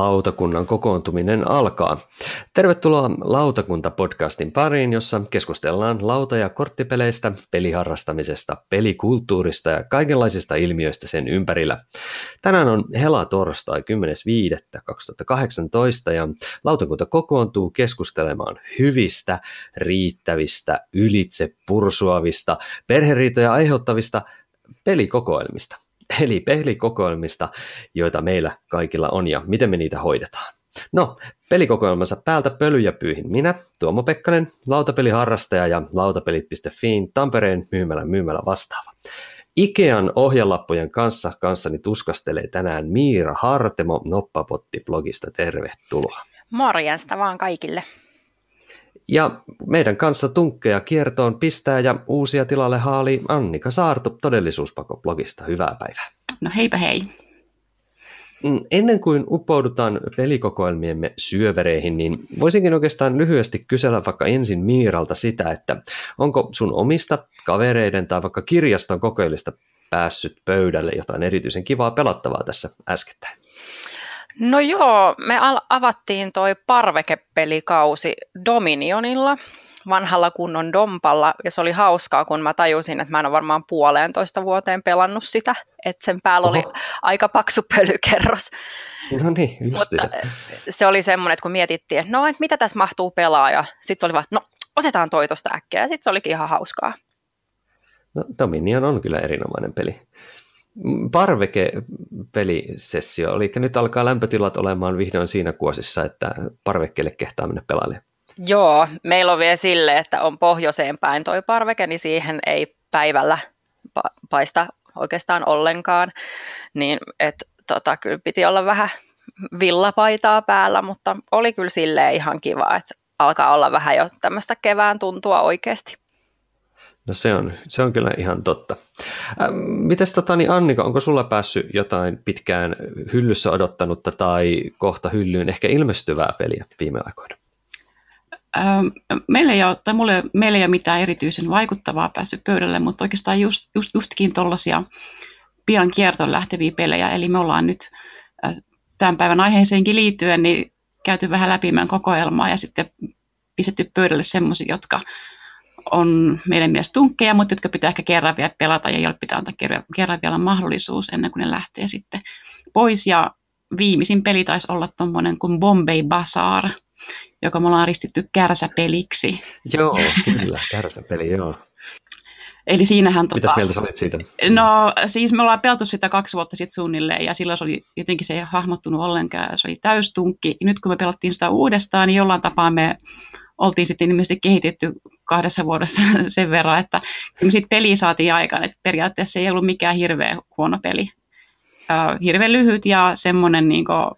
lautakunnan kokoontuminen alkaa. Tervetuloa Lautakunta-podcastin pariin, jossa keskustellaan lauta- ja korttipeleistä, peliharrastamisesta, pelikulttuurista ja kaikenlaisista ilmiöistä sen ympärillä. Tänään on hela torstai 10.5.2018 ja lautakunta kokoontuu keskustelemaan hyvistä, riittävistä, ylitse pursuavista, perheriitoja aiheuttavista pelikokoelmista – eli pelikokoelmista, joita meillä kaikilla on ja miten me niitä hoidetaan. No, pelikokoelmansa päältä pölyjä pyyhin minä, Tuomo Pekkanen, lautapeliharrastaja ja lautapelit.fiin Tampereen myymälä myymälä vastaava. Ikean ohjelappujen kanssa kanssani tuskastelee tänään Miira Hartemo Noppapotti-blogista. Tervetuloa. Morjesta vaan kaikille. Ja meidän kanssa tunkkeja kiertoon pistää ja uusia tilalle haali Annika Saarto Todellisuuspako-blogista. Hyvää päivää. No heipä hei. Mm, ennen kuin uppoudutaan pelikokoelmiemme syövereihin, niin voisinkin oikeastaan lyhyesti kysellä vaikka ensin Miiralta sitä, että onko sun omista kavereiden tai vaikka kirjaston kokeilista päässyt pöydälle jotain erityisen kivaa pelattavaa tässä äskettäin? No joo, me avattiin toi parvekepelikausi Dominionilla, vanhalla kunnon Dompalla, ja se oli hauskaa, kun mä tajusin, että mä en ole varmaan puoleentoista vuoteen pelannut sitä, että sen päällä Oho. oli aika paksu pölykerros. No niin, Mutta se. se oli semmoinen, että kun mietittiin, että no, että mitä tässä mahtuu pelaa, ja sitten oli vaan, no, otetaan toi tosta äkkiä, ja sitten se olikin ihan hauskaa. No, Dominion on kyllä erinomainen peli parveke-pelisessio, eli nyt alkaa lämpötilat olemaan vihdoin siinä kuosissa, että parvekkeelle kehtaa mennä pelailemaan. Joo, meillä on vielä sille, että on pohjoiseen päin toi parveke, niin siihen ei päivällä pa- paista oikeastaan ollenkaan, niin että tota, kyllä piti olla vähän villapaitaa päällä, mutta oli kyllä silleen ihan kiva, että alkaa olla vähän jo tämmöistä kevään tuntua oikeasti. No se on, se on kyllä ihan totta. Ähm, mites tota, niin Annika, onko sulla päässyt jotain pitkään hyllyssä odottanutta tai kohta hyllyyn ehkä ilmestyvää peliä viime aikoina? Ähm, meillä ei ole, tai mulle, meillä ei ole mitään erityisen vaikuttavaa päässyt pöydälle, mutta oikeastaan just, just, justkin tuollaisia pian kiertoon lähteviä pelejä, eli me ollaan nyt äh, tämän päivän aiheeseenkin liittyen niin käyty vähän läpi meidän kokoelmaa ja sitten pistetty pöydälle semmoisia, jotka on meidän mielestä tunkkeja, mutta jotka pitää ehkä kerran vielä pelata ja joille pitää antaa kerran, vielä mahdollisuus ennen kuin ne lähtee sitten pois. Ja viimeisin peli taisi olla tuommoinen kuin Bombay Bazaar, joka me ollaan ristitty kärsäpeliksi. Joo, kyllä, kärsäpeli, joo. Eli siinähän... Mitäs tota, mieltä sä olit siitä? No siis me ollaan peltu sitä kaksi vuotta sitten suunnilleen ja silloin se oli jotenkin se ei hahmottunut ollenkaan. Se oli täystunkki. Nyt kun me pelattiin sitä uudestaan, niin jollain tapaa me oltiin sitten ilmeisesti kehitetty kahdessa vuodessa sen verran, että me sitten peli saatiin aikaan, että periaatteessa ei ollut mikään hirveän huono peli. Hirveän lyhyt ja semmoinen, niin kuin,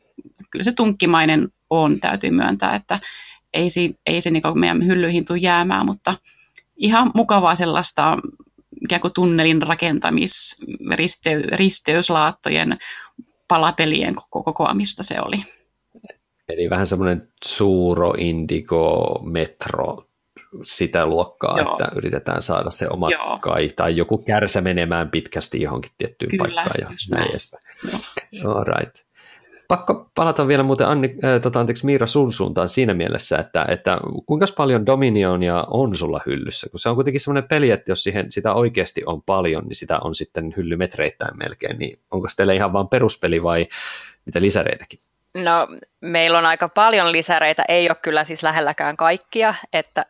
kyllä se tunkkimainen on, täytyy myöntää, että ei, si, ei se niin meidän hyllyihin tule jäämään, mutta ihan mukavaa sellaista ikään kuin tunnelin rakentamis, ristey, risteyslaattojen palapelien kokoamista se oli. Eli vähän semmoinen suuro indigo metro sitä luokkaa, Joo. että yritetään saada se oma Joo. kai tai joku kärsä menemään pitkästi johonkin tiettyyn Kyllä, paikkaan ja näin edespäin. All right. Pakko palata vielä muuten Anni, äh, tota, anteeksi, Miira sun suuntaan siinä mielessä, että, että kuinka paljon Dominionia on sulla hyllyssä, kun se on kuitenkin semmoinen peli, että jos siihen, sitä oikeasti on paljon, niin sitä on sitten hyllymetreittäin melkein, niin onko teillä ihan vain peruspeli vai mitä lisäreitäkin? No meillä on aika paljon lisäreitä, ei ole kyllä siis lähelläkään kaikkia, että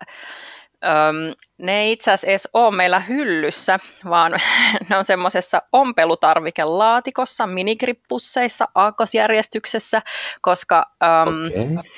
öm, ne ei itse asiassa edes ole meillä hyllyssä, vaan ne on semmoisessa ompelutarvikelaatikossa, minigrippusseissa, aakkosjärjestyksessä, koska öm, okay.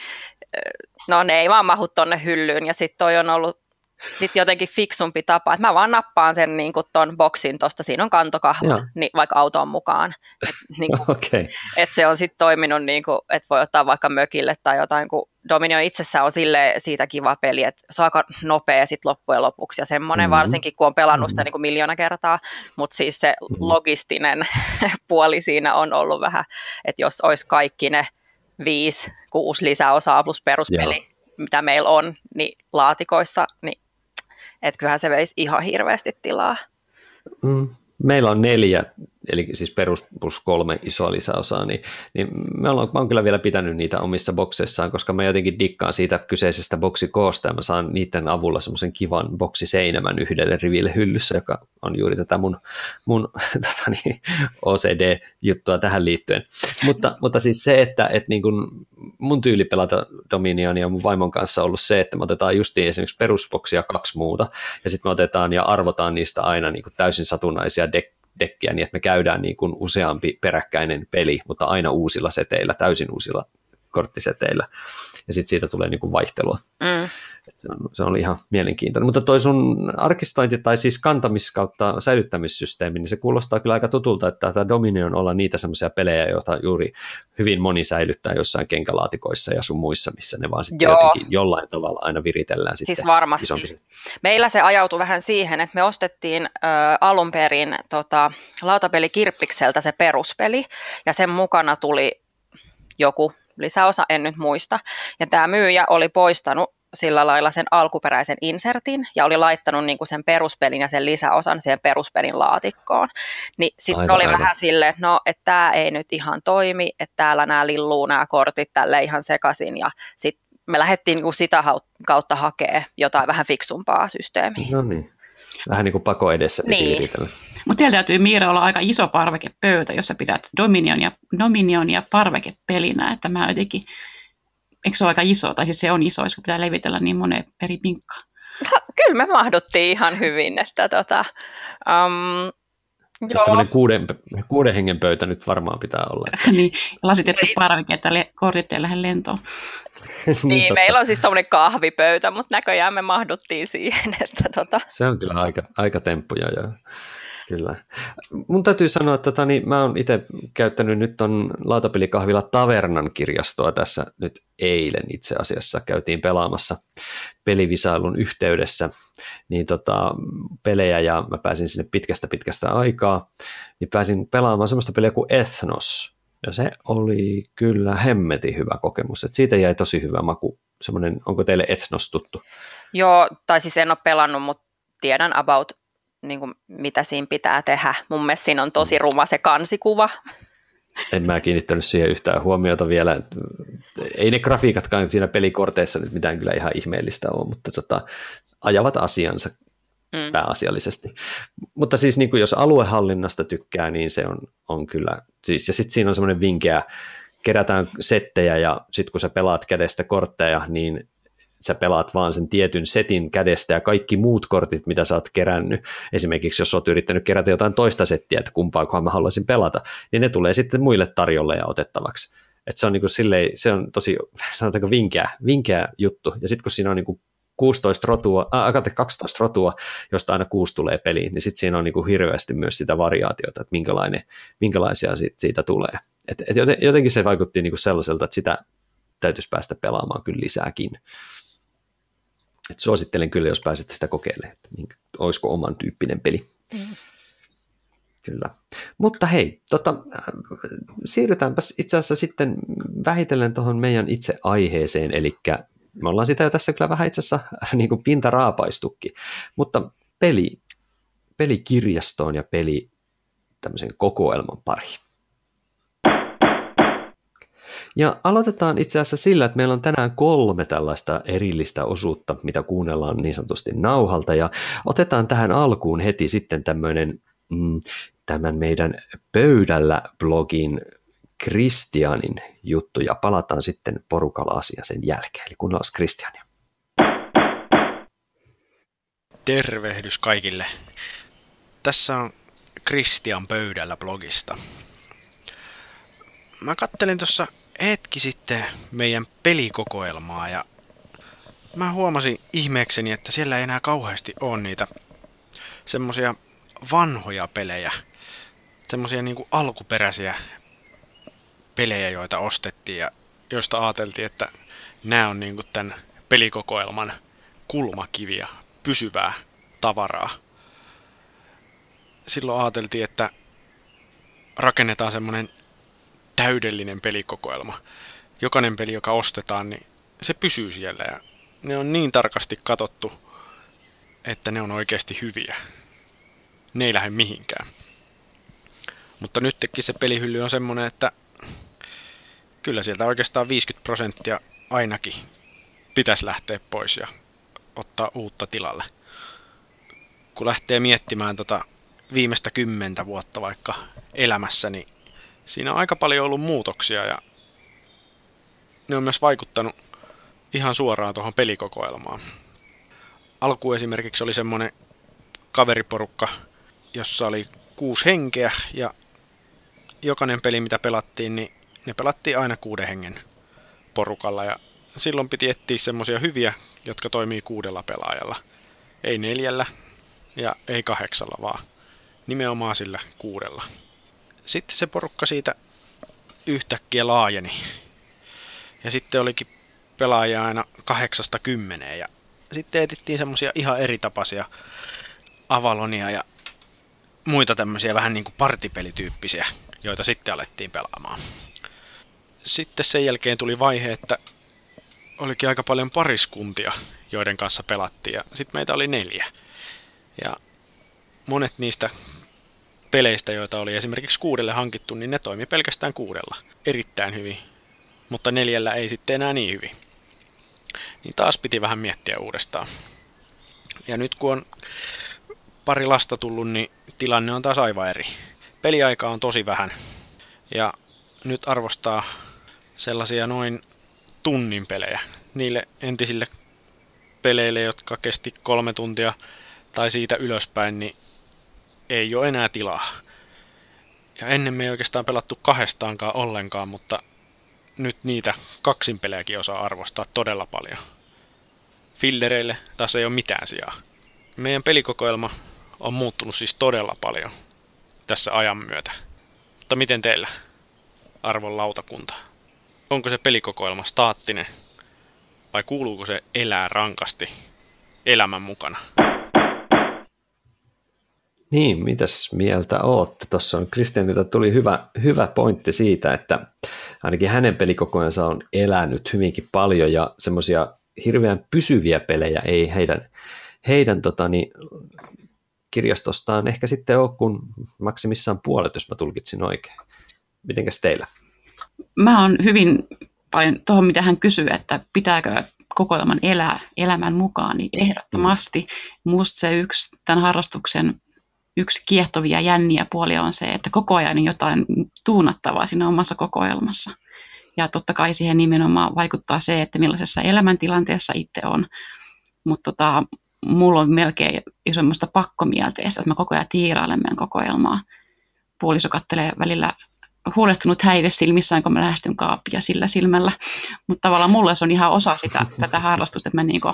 no ne ei vaan mahu tonne hyllyyn ja sitten toi on ollut sitten jotenkin fiksumpi tapa, että mä vaan nappaan sen niin kuin ton boksin tuosta, siinä on kantokahva, niin, vaikka autoon mukaan. Et, niin kuin, okay. et se on sitten toiminut, niin kuin, että voi ottaa vaikka mökille tai jotain, kun Dominion itsessään on sille siitä kiva peli, että se on aika nopea sitten loppujen lopuksi ja semmoinen mm-hmm. varsinkin, kun on pelannut sitä mm-hmm. niin kuin miljoona kertaa, mutta siis se mm-hmm. logistinen puoli siinä on ollut vähän, että jos olisi kaikki ne viisi, kuusi lisäosaa plus peruspeli, Joo mitä meillä on, niin laatikoissa, niin että kyllähän se veisi ihan hirveästi tilaa. Mm. Meillä on neljä eli siis perus plus kolme isoa lisäosaa, niin, niin me ollaan, mä oon kyllä vielä pitänyt niitä omissa bokseissaan, koska mä jotenkin dikkaan siitä kyseisestä boksikoosta ja mä saan niiden avulla semmoisen kivan boksiseinämän yhdelle riville hyllyssä, joka on juuri tätä mun, mun tota niin, OCD-juttua tähän liittyen. Mutta, mutta siis se, että, että niin kun mun tyyli pelata Dominionia mun vaimon kanssa on ollut se, että me otetaan justiin esimerkiksi perusboksia kaksi muuta, ja sitten me otetaan ja arvotaan niistä aina niin täysin satunnaisia dek- dekkiä, niin että me käydään niin kuin useampi peräkkäinen peli, mutta aina uusilla seteillä, täysin uusilla korttiseteillä, ja sitten siitä tulee niin kuin vaihtelua. Mm. se, on, se oli ihan mielenkiintoinen. Mutta toi sun arkistointi tai siis kantamis- kautta säilyttämissysteemi, niin se kuulostaa kyllä aika tutulta, että tämä Dominion olla niitä semmoisia pelejä, joita juuri hyvin moni säilyttää jossain kenkälaatikoissa ja sun muissa, missä ne vaan sitten jotenkin jollain tavalla aina viritellään sitten siis varmasti. Isompi. Meillä se ajautui vähän siihen, että me ostettiin ö, alun perin tota, lautapeli Kirppikseltä se peruspeli, ja sen mukana tuli joku lisäosa, en nyt muista. Ja tämä myyjä oli poistanut sillä lailla sen alkuperäisen insertin ja oli laittanut niin kuin sen peruspelin ja sen lisäosan siihen peruspelin laatikkoon. Niin sitten se oli aivan. vähän silleen, että no, että tämä ei nyt ihan toimi, että täällä nämä lilluu nämä kortit tälle ihan sekaisin ja sitten me lähdettiin niin kuin sitä kautta hakea jotain vähän fiksumpaa systeemiä. No niin, vähän niin kuin pako edessä piti niin. Mutta teillä täytyy Miira olla aika iso parvekepöytä, jossa pidät Dominionia, Dominionia parvekepelinä, että mä jotenkin, eikö se ole aika iso, tai siis se on iso, jos pitää levitellä niin moneen eri pinkkaan. No, kyllä me mahduttiin ihan hyvin, että tota, um, Joo. Semmoinen kuuden, kuuden hengen pöytä nyt varmaan pitää olla. Että... niin, lasitettu parveke, että le- kortit ei lähde lentoon. niin, niin meillä on siis tämmöinen kahvipöytä, mutta näköjään me mahduttiin siihen. Että tota... Se on kyllä aika, aika temppuja. Joo. Kyllä. Mun täytyy sanoa, että tota, niin mä oon itse käyttänyt nyt ton lautapelikahvila Tavernan kirjastoa tässä nyt eilen itse asiassa. Käytiin pelaamassa pelivisailun yhteydessä niin tota, pelejä ja mä pääsin sinne pitkästä pitkästä aikaa. Niin pääsin pelaamaan semmoista peliä kuin Ethnos. Ja se oli kyllä hemmeti hyvä kokemus. Et siitä jäi tosi hyvä maku. Semmoinen, onko teille Ethnos tuttu? Joo, tai siis en ole pelannut, mutta tiedän about niin kuin, mitä siinä pitää tehdä. Mun mielestä siinä on tosi ruma se kansikuva. En mä kiinnittänyt siihen yhtään huomiota vielä. Ei ne grafiikatkaan siinä pelikorteissa nyt mitään kyllä ihan ihmeellistä ole, mutta tota, ajavat asiansa mm. pääasiallisesti. Mutta siis niin kuin jos aluehallinnasta tykkää, niin se on, on kyllä, siis, ja sitten siinä on semmoinen vinkeä, kerätään settejä ja sitten kun sä pelaat kädestä kortteja, niin sä pelaat vaan sen tietyn setin kädestä ja kaikki muut kortit, mitä sä oot kerännyt, esimerkiksi jos oot yrittänyt kerätä jotain toista settiä, että kumpaakohan mä haluaisin pelata, niin ne tulee sitten muille tarjolle ja otettavaksi. Et se on, niin silleen, se on tosi, sanotaanko vinkeä, vinkeä juttu. Ja sitten kun siinä on niin 16 rotua, äh, 12 rotua, josta aina kuusi tulee peliin, niin sitten siinä on niin kuin hirveästi myös sitä variaatiota, että minkälainen, minkälaisia siitä, siitä tulee. Et, et jotenkin se vaikutti niin kuin sellaiselta, että sitä täytyisi päästä pelaamaan kyllä lisääkin. Et suosittelen kyllä, jos pääsette sitä kokeilemaan, että minkä, olisiko oman tyyppinen peli. Mm. Kyllä. Mutta hei, tota, siirrytäänpäs itse asiassa sitten vähitellen tuohon meidän itse aiheeseen, eli me ollaan sitä jo tässä kyllä vähän itse asiassa niin kuin pintaraapaistukki, mutta peli, pelikirjastoon ja peli tämmöisen kokoelman pari. Ja aloitetaan itse asiassa sillä, että meillä on tänään kolme tällaista erillistä osuutta, mitä kuunnellaan niin sanotusti nauhalta, ja otetaan tähän alkuun heti sitten tämmöinen mm, tämän meidän pöydällä blogin Kristianin juttu, ja palataan sitten porukalla asia sen jälkeen, eli kuunnellaan Kristiania. Tervehdys kaikille. Tässä on Kristian pöydällä blogista. Mä kattelin tuossa hetki sitten meidän pelikokoelmaa ja mä huomasin ihmeekseni, että siellä ei enää kauheasti ole niitä semmosia vanhoja pelejä, semmosia niinku alkuperäisiä pelejä, joita ostettiin ja joista ajateltiin, että nämä on niinku tämän pelikokoelman kulmakiviä, pysyvää tavaraa. Silloin ajateltiin, että rakennetaan semmoinen täydellinen pelikokoelma. Jokainen peli, joka ostetaan, niin se pysyy siellä ja ne on niin tarkasti katottu, että ne on oikeasti hyviä. Ne ei lähde mihinkään. Mutta nytkin se pelihylly on semmoinen, että kyllä sieltä oikeastaan 50 prosenttia ainakin pitäisi lähteä pois ja ottaa uutta tilalle. Kun lähtee miettimään tota viimeistä kymmentä vuotta vaikka elämässä, niin siinä on aika paljon ollut muutoksia ja ne on myös vaikuttanut ihan suoraan tuohon pelikokoelmaan. Alku esimerkiksi oli semmoinen kaveriporukka, jossa oli kuusi henkeä ja jokainen peli mitä pelattiin, niin ne pelattiin aina kuuden hengen porukalla ja silloin piti etsiä semmoisia hyviä, jotka toimii kuudella pelaajalla. Ei neljällä ja ei kahdeksalla, vaan nimenomaan sillä kuudella. Sitten se porukka siitä yhtäkkiä laajeni. Ja sitten olikin pelaajia aina kahdeksasta kymmeneen. Ja sitten etittiin semmoisia ihan eri tapaisia Avalonia ja muita tämmöisiä vähän niin kuin partipelityyppisiä, joita sitten alettiin pelaamaan. Sitten sen jälkeen tuli vaihe, että olikin aika paljon pariskuntia, joiden kanssa pelattiin. Ja sitten meitä oli neljä. Ja monet niistä peleistä, joita oli esimerkiksi kuudelle hankittu, niin ne toimi pelkästään kuudella erittäin hyvin. Mutta neljällä ei sitten enää niin hyvin. Niin taas piti vähän miettiä uudestaan. Ja nyt kun on pari lasta tullut, niin tilanne on taas aivan eri. Peliaika on tosi vähän. Ja nyt arvostaa sellaisia noin tunnin pelejä. Niille entisille peleille, jotka kesti kolme tuntia tai siitä ylöspäin, niin ei ole enää tilaa. Ja ennen me ei oikeastaan pelattu kahdestaankaan ollenkaan, mutta nyt niitä kaksin pelejäkin osaa arvostaa todella paljon. Fillereille taas ei ole mitään sijaa. Meidän pelikokoelma on muuttunut siis todella paljon tässä ajan myötä. Mutta miten teillä, arvon lautakunta? Onko se pelikokoelma staattinen vai kuuluuko se elää rankasti elämän mukana? Niin, mitäs mieltä ootte? Tuossa on Kristianilta tuli hyvä, hyvä pointti siitä, että ainakin hänen pelikokoensa on elänyt hyvinkin paljon ja semmoisia hirveän pysyviä pelejä ei heidän, heidän totani, kirjastostaan ehkä sitten ole kuin maksimissaan puolet, jos mä tulkitsin oikein. Mitenkäs teillä? Mä oon hyvin paljon tuohon, mitä hän kysyy, että pitääkö kokoelman elää elämän mukaan, niin ehdottomasti. Mm. Musta se yksi tämän harrastuksen yksi kiehtovia jänniä puolia on se, että koko ajan on jotain tuunattavaa siinä omassa kokoelmassa. Ja totta kai siihen nimenomaan vaikuttaa se, että millaisessa elämäntilanteessa itse on. Mutta tota, mulla on melkein semmoista pakkomielteistä, että mä koko ajan tiirailen meidän kokoelmaa. Puoliso kattelee välillä huolestunut häive silmissään, kun mä lähestyn kaappia sillä silmällä. Mutta tavallaan mulle se on ihan osa sitä, tätä harrastusta, että mä niinku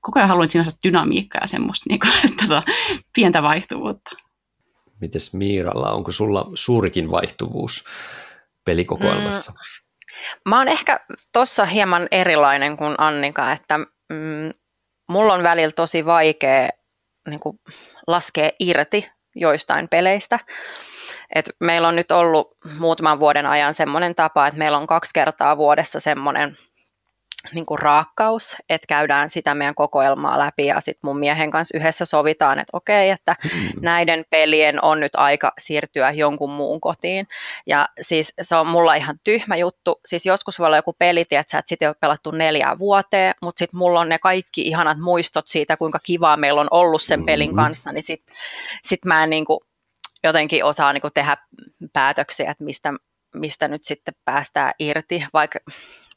koko ajan haluan sinänsä dynamiikkaa ja semmoista niin kuin, että, tota, pientä vaihtuvuutta. Mites Miiralla, onko sulla suurikin vaihtuvuus pelikokoelmassa? Mm, mä oon ehkä tuossa hieman erilainen kuin Annika, että mm, mulla on välillä tosi vaikea niin kuin, laskea irti joistain peleistä. Et meillä on nyt ollut muutaman vuoden ajan semmoinen tapa, että meillä on kaksi kertaa vuodessa semmoinen – niin kuin raakkaus, että käydään sitä meidän kokoelmaa läpi ja sitten mun miehen kanssa yhdessä sovitaan, että okei, että mm. näiden pelien on nyt aika siirtyä jonkun muun kotiin. Ja siis se on mulla ihan tyhmä juttu. Siis joskus voi olla joku peli, että sä et sitten ole pelattu neljää vuoteen, mutta sitten mulla on ne kaikki ihanat muistot siitä, kuinka kivaa meillä on ollut sen pelin mm. kanssa, niin sitten sit mä en niin kuin jotenkin osaa niin kuin tehdä päätöksiä, että mistä, mistä nyt sitten päästään irti, vaikka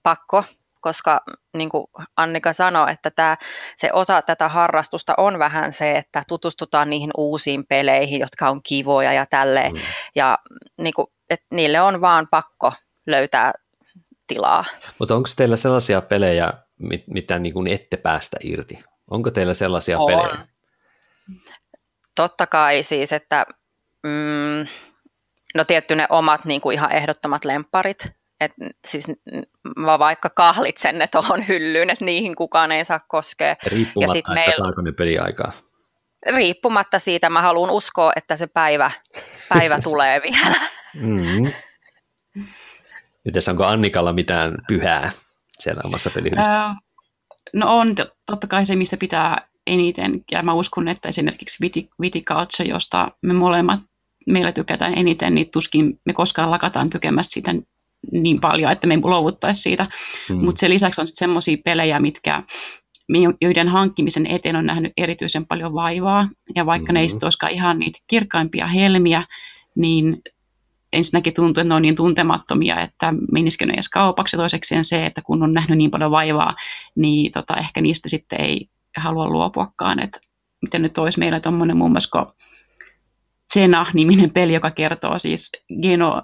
pakko koska niin kuin Annika sanoi, että tämä, se osa tätä harrastusta on vähän se, että tutustutaan niihin uusiin peleihin, jotka on kivoja ja tälleen, mm. ja niin kuin, että niille on vaan pakko löytää tilaa. Mutta onko teillä sellaisia pelejä, mitä niin kuin ette päästä irti? Onko teillä sellaisia on. pelejä? Totta kai siis, että mm, no tietty ne omat niin kuin ihan ehdottomat lemparit, et siis mä vaikka kahlitsen ne tuohon hyllyyn, että niihin kukaan ei saa koskea. Riippumatta, ja sit että meil... saako ne peliaikaa. Riippumatta siitä, mä haluan uskoa, että se päivä, päivä tulee vielä. Mm. Mites onko Annikalla mitään pyhää siellä omassa pelihyllyssä? Öö, no on totta kai se, mistä pitää eniten. Ja mä uskon, että esimerkiksi Viticulture, josta me molemmat meillä tykätään eniten, niin tuskin me koskaan lakataan tykemästä sitä niin paljon, että me ei luovuttaisi siitä. Mm. Mutta sen lisäksi on sitten semmoisia pelejä, mitkä joiden hankkimisen eteen on nähnyt erityisen paljon vaivaa. Ja vaikka mm-hmm. ne ei mm-hmm. olisikaan ihan niitä kirkkaimpia helmiä, niin ensinnäkin tuntuu, että ne on niin tuntemattomia, että menisikö ne edes kaupaksi. Toisekseen se, että kun on nähnyt niin paljon vaivaa, niin tota, ehkä niistä sitten ei halua luopuakaan. Että miten nyt olisi meillä tuommoinen muun muassa Zena-niminen peli, joka kertoo siis Geno,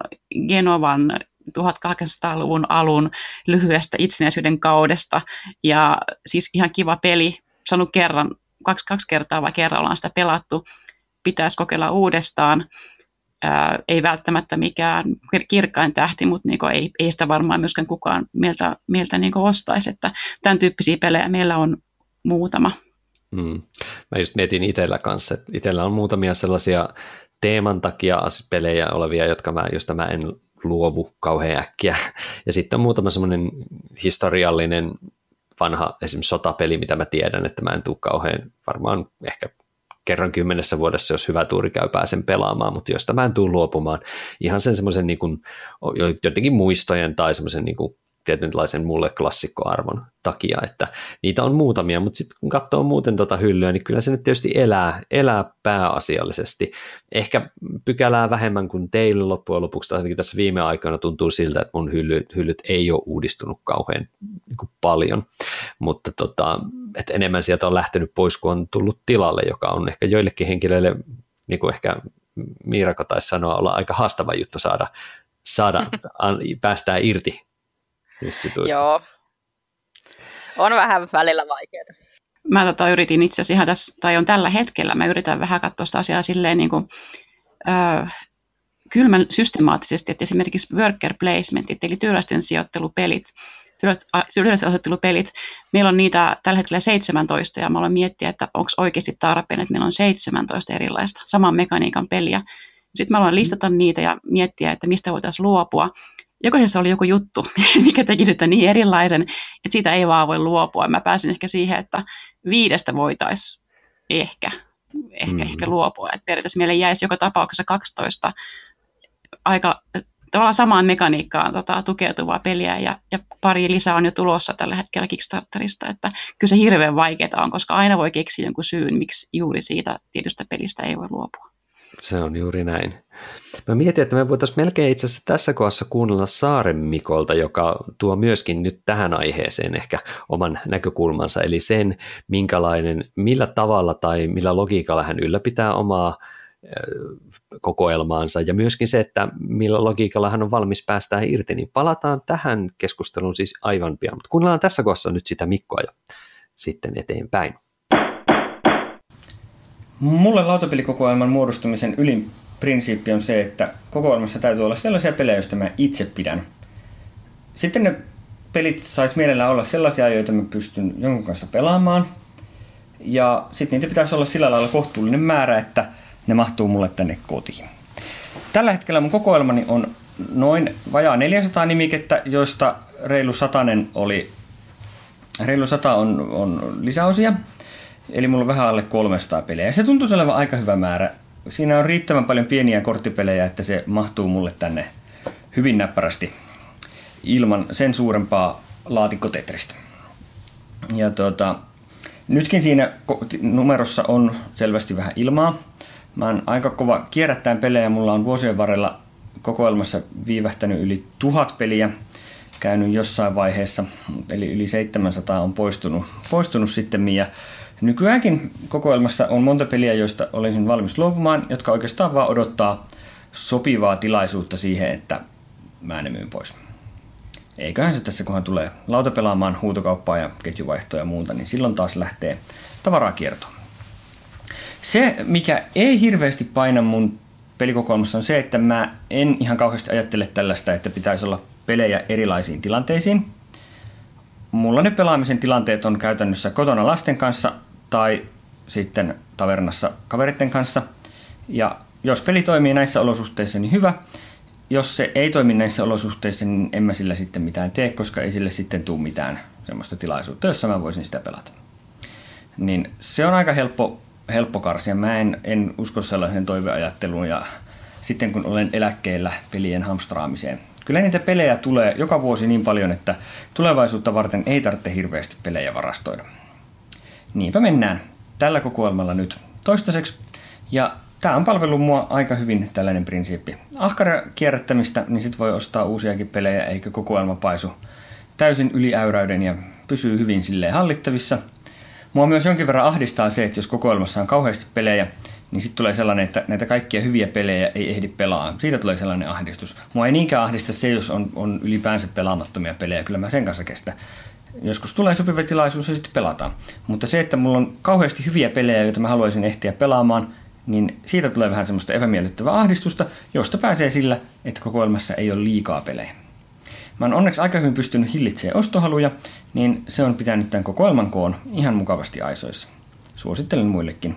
Genovan 1800-luvun alun lyhyestä itsenäisyyden kaudesta. Ja siis ihan kiva peli, saanut kerran, kaksi, kaksi kertaa vai kerran ollaan sitä pelattu. Pitäisi kokeilla uudestaan. Ää, ei välttämättä mikään kirkkain tähti, mutta niinku ei, ei sitä varmaan myöskään kukaan meiltä, meiltä niinku ostaisi. Että tämän tyyppisiä pelejä meillä on muutama. Hmm. Mä just mietin itsellä kanssa, että itsellä on muutamia sellaisia teeman takia pelejä olevia, jotka mä, josta mä en luovu kauhean äkkiä. Ja sitten on muutama semmoinen historiallinen vanha esimerkiksi sotapeli, mitä mä tiedän, että mä en tule kauhean varmaan ehkä kerran kymmenessä vuodessa, jos hyvä tuuri käy, pääsen pelaamaan, mutta josta mä en tule luopumaan ihan sen semmoisen niin jotenkin muistojen tai semmoisen niin tietynlaisen mulle klassikkoarvon takia, että niitä on muutamia, mutta sitten kun katsoo muuten tuota hyllyä, niin kyllä se nyt tietysti elää, elää pääasiallisesti. Ehkä pykälää vähemmän kuin teille loppujen lopuksi, ainakin tässä viime aikoina tuntuu siltä, että mun hyllyt, hyllyt ei ole uudistunut kauhean niin paljon, mutta tota, että enemmän sieltä on lähtenyt pois, kun on tullut tilalle, joka on ehkä joillekin henkilöille, niin kuin ehkä Miiraka taisi sanoa, olla aika haastava juttu saada, saada päästää irti niistä Joo. On vähän välillä vaikeaa. Mä tota, yritin itse asiassa ihan tässä, tai on tällä hetkellä, mä yritän vähän katsoa sitä asiaa silleen niin kuin, ö, kylmän systemaattisesti, että esimerkiksi worker placementit, eli työläisten sijoittelupelit, työläisten asettelupelit, meillä on niitä tällä hetkellä 17, ja mä aloin miettiä, että onko oikeasti tarpeen, että meillä on 17 erilaista saman mekaniikan peliä. Sitten mä aloin listata niitä ja miettiä, että mistä voitaisiin luopua jokaisessa oli joku juttu, mikä teki sitä niin erilaisen, että siitä ei vaan voi luopua. Mä pääsin ehkä siihen, että viidestä voitaisiin ehkä, ehkä, mm. ehkä luopua. Että periaatteessa meille jäisi joka tapauksessa 12 aika tavallaan samaan mekaniikkaan tota, tukeutuvaa peliä ja, ja pari lisää on jo tulossa tällä hetkellä Kickstarterista, että kyllä se hirveän vaikeaa on, koska aina voi keksiä jonkun syyn, miksi juuri siitä tietystä pelistä ei voi luopua. Se on juuri näin. Mä mietin, että me voitaisiin melkein itse asiassa tässä kohdassa kuunnella Saaren Mikolta, joka tuo myöskin nyt tähän aiheeseen ehkä oman näkökulmansa, eli sen, minkälainen, millä tavalla tai millä logiikalla hän ylläpitää omaa kokoelmaansa ja myöskin se, että millä logiikalla hän on valmis päästään irti, niin palataan tähän keskusteluun siis aivan pian, mutta kuunnellaan tässä kohdassa nyt sitä Mikkoa ja sitten eteenpäin. Mulle lautapelikokoelman muodostumisen ylin prinsiippi on se, että kokoelmassa täytyy olla sellaisia pelejä, joista mä itse pidän. Sitten ne pelit saisi mielellään olla sellaisia, joita mä pystyn jonkun kanssa pelaamaan. Ja sitten niitä pitäisi olla sillä lailla kohtuullinen määrä, että ne mahtuu mulle tänne kotiin. Tällä hetkellä mun kokoelmani on noin vajaa 400 nimikettä, joista reilu satanen oli, reilu sata on, on lisäosia. Eli mulla on vähän alle 300 pelejä. Ja se tuntuu olevan aika hyvä määrä. Siinä on riittävän paljon pieniä korttipelejä, että se mahtuu mulle tänne hyvin näppärästi ilman sen suurempaa laatikkotetristä. Ja tuota, nytkin siinä numerossa on selvästi vähän ilmaa. Mä oon aika kova kierrättäen pelejä. Mulla on vuosien varrella kokoelmassa viivähtänyt yli tuhat peliä käynyt jossain vaiheessa, eli yli 700 on poistunut, poistunut sitten. Ja Nykyäänkin kokoelmassa on monta peliä, joista olisin valmis luopumaan, jotka oikeastaan vaan odottaa sopivaa tilaisuutta siihen, että mä ne myyn pois. Eiköhän se tässä, kunhan tulee lauta pelaamaan huutokauppaa ja ketjuvaihtoa ja muuta, niin silloin taas lähtee tavaraa kiertoon. Se, mikä ei hirveästi paina mun pelikokoelmassa on se, että mä en ihan kauheasti ajattele tällaista, että pitäisi olla pelejä erilaisiin tilanteisiin. Mulla ne pelaamisen tilanteet on käytännössä kotona lasten kanssa tai sitten tavernassa kaveritten kanssa. Ja jos peli toimii näissä olosuhteissa, niin hyvä. Jos se ei toimi näissä olosuhteissa, niin en mä sillä sitten mitään tee, koska ei sille sitten tule mitään semmoista tilaisuutta, jossa mä voisin sitä pelata. Niin se on aika helppo, helppo karsia. Mä en, en usko sellaisen toiveajatteluun ja sitten kun olen eläkkeellä pelien hamstraamiseen. Kyllä niitä pelejä tulee joka vuosi niin paljon, että tulevaisuutta varten ei tarvitse hirveästi pelejä varastoida. Niinpä mennään tällä kokoelmalla nyt toistaiseksi. Ja tämä on palvellut mua aika hyvin tällainen prinsiippi. Ahkara kierrättämistä, niin sit voi ostaa uusiakin pelejä, eikä kokoelma paisu täysin yliäyräyden ja pysyy hyvin silleen hallittavissa. Mua myös jonkin verran ahdistaa se, että jos kokoelmassa on kauheasti pelejä, niin sitten tulee sellainen, että näitä kaikkia hyviä pelejä ei ehdi pelaa. Siitä tulee sellainen ahdistus. Mua ei niinkään ahdista se, jos on, on ylipäänsä pelaamattomia pelejä. Kyllä mä sen kanssa kestä. Joskus tulee sopiva tilaisuus ja sitten pelataan. Mutta se, että mulla on kauheasti hyviä pelejä, joita mä haluaisin ehtiä pelaamaan, niin siitä tulee vähän semmoista epämiellyttävää ahdistusta, josta pääsee sillä, että kokoelmassa ei ole liikaa pelejä. Mä oon onneksi aika hyvin pystynyt hillitsemään ostohaluja, niin se on pitänyt tämän kokoelman koon ihan mukavasti aisoissa. Suosittelen muillekin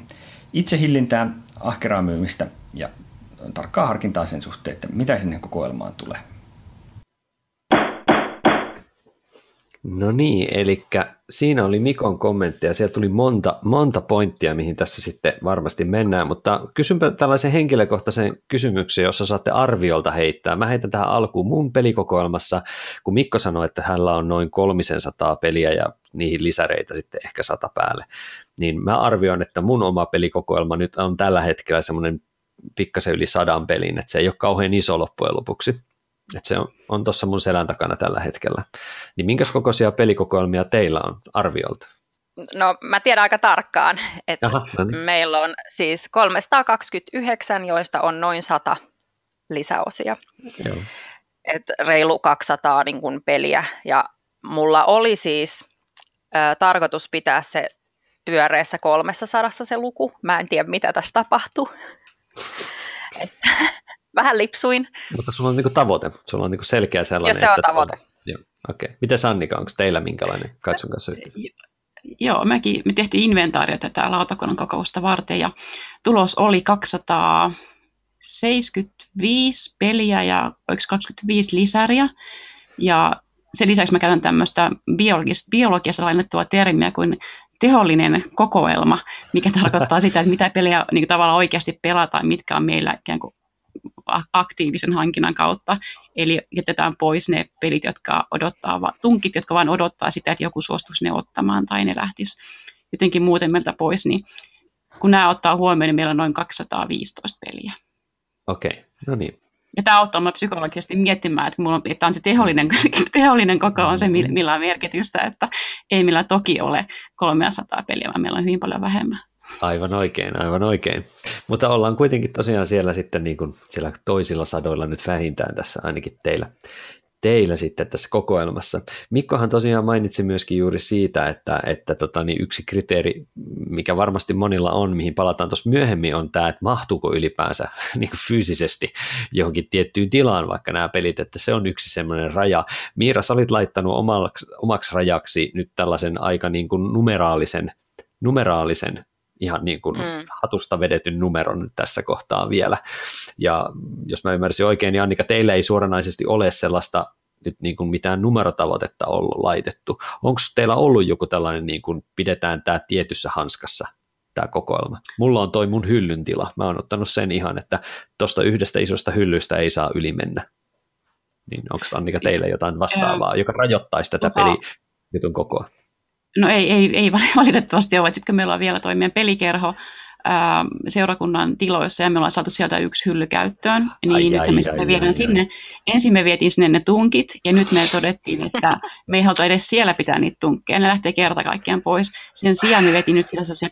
itse hillintää, ahkeraa myymistä ja tarkkaa harkintaa sen suhteen, että mitä sinne kokoelmaan tulee. No niin, eli siinä oli Mikon kommentti ja sieltä tuli monta, monta pointtia, mihin tässä sitten varmasti mennään, mutta kysynpä tällaisen henkilökohtaisen kysymyksen, jossa saatte arviolta heittää. Mä heitän tähän alkuun mun pelikokoelmassa, kun Mikko sanoi, että hänellä on noin 300 peliä ja niihin lisäreitä sitten ehkä sata päälle, niin mä arvioin, että mun oma pelikokoelma nyt on tällä hetkellä semmoinen pikkasen yli sadan pelin, että se ei ole kauhean iso loppujen lopuksi. Että se on, on tuossa mun selän takana tällä hetkellä. Niin minkä kokoisia pelikokoelmia teillä on arviolta? No mä tiedän aika tarkkaan, että Aha, no niin. meillä on siis 329, joista on noin 100 lisäosia. Joo. Et reilu 200 niin kun peliä ja mulla oli siis ä, tarkoitus pitää se pyöreässä 300 se luku. Mä en tiedä mitä tässä tapahtuu. vähän lipsuin. Mutta sulla on niinku tavoite, sulla on niinku selkeä sellainen. Ja se on että tavoite. Joo, okei. Okay. Miten Sannika, onko teillä minkälainen Katson kanssa yhteensä? Joo, mekin, me tehtiin inventaario tätä lautakunnan kokousta varten ja tulos oli 275 peliä ja oliko 25 lisäriä. Ja sen lisäksi mä käytän tämmöistä biologis, biologiassa lainattua termiä kuin tehollinen kokoelma, mikä tarkoittaa sitä, että mitä pelejä niin tavallaan oikeasti pelataan, mitkä on meillä ikään kuin aktiivisen hankinnan kautta. Eli jätetään pois ne pelit, jotka odottaa, tunkit, jotka vain odottaa sitä, että joku suostuisi ne ottamaan tai ne lähtisi jotenkin muuten meiltä pois. Niin kun nämä ottaa huomioon, niin meillä on noin 215 peliä. Okei, okay. no niin. Ja tämä auttaa minua psykologisesti miettimään, että, mulla on, että on se tehollinen, tehollinen koko on se, millä on merkitystä, että ei millä toki ole 300 peliä, vaan meillä on hyvin paljon vähemmän. Aivan oikein, aivan oikein. Mutta ollaan kuitenkin tosiaan siellä sitten niin kuin siellä toisilla sadoilla nyt vähintään tässä ainakin teillä, teillä sitten tässä kokoelmassa. Mikkohan tosiaan mainitsi myöskin juuri siitä, että, että tota, niin yksi kriteeri, mikä varmasti monilla on, mihin palataan tuossa myöhemmin, on tämä, että mahtuuko ylipäänsä niin kuin fyysisesti johonkin tiettyyn tilaan vaikka nämä pelit, että se on yksi semmoinen raja. Miira, sä olit laittanut omaksi, omaksi rajaksi nyt tällaisen aika niin kuin numeraalisen numeraalisen ihan niin kuin mm. hatusta vedetyn numeron nyt tässä kohtaa vielä. Ja jos mä ymmärsin oikein, niin Annika, teillä ei suoranaisesti ole sellaista nyt niin kuin mitään numerotavoitetta ollut laitettu. Onko teillä ollut joku tällainen, niin kuin pidetään tämä tietyssä hanskassa tämä kokoelma. Mulla on toi mun hyllyn tila. Mä oon ottanut sen ihan, että tuosta yhdestä isosta hyllystä ei saa yli mennä. Niin onko Annika teille jotain vastaavaa, joka rajoittaisi tätä tota, pelijutun kokoa? No ei, ei, ei valitettavasti ole, sitten meillä on vielä toimien pelikerho, ää, seurakunnan tiloissa ja me ollaan saatu sieltä yksi hylly käyttöön, niin nyt me sitten viedään sinne. Ai. Ensin me vietiin sinne ne tunkit ja nyt me todettiin, että me ei haluta edes siellä pitää niitä tunkkeja, ne lähtee kerta kaikkiaan pois. Sen sijaan me vietiin nyt siellä sellaisia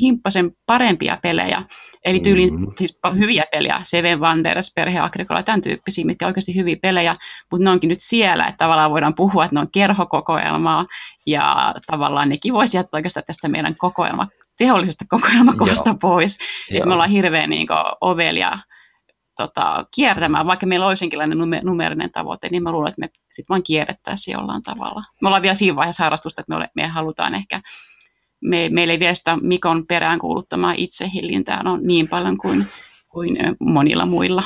himppasen parempia pelejä, eli tyyliin mm-hmm. siis hyviä pelejä, Seven Wonders, Perhe Agricola, tämän tyyppisiä, mitkä on oikeasti hyviä pelejä, mutta ne onkin nyt siellä, että tavallaan voidaan puhua, että ne on kerhokokoelmaa, ja tavallaan nekin voisi jättää oikeastaan tästä meidän kokoelma tehollisesta kokoelmakohasta Joo. pois. Että me ollaan hirveän niin kuin, ovelia tota, kiertämään, vaikka meillä olisi jonkinlainen numerinen tavoite, niin mä luulen, että me sitten vaan kierrettäisiin jollain tavalla. Me ollaan vielä siinä vaiheessa harrastusta, että me, ole, me halutaan ehkä, me, meillä ei vielä sitä Mikon peräänkuuluttamaa itsehillintää on niin paljon kuin, kuin monilla muilla.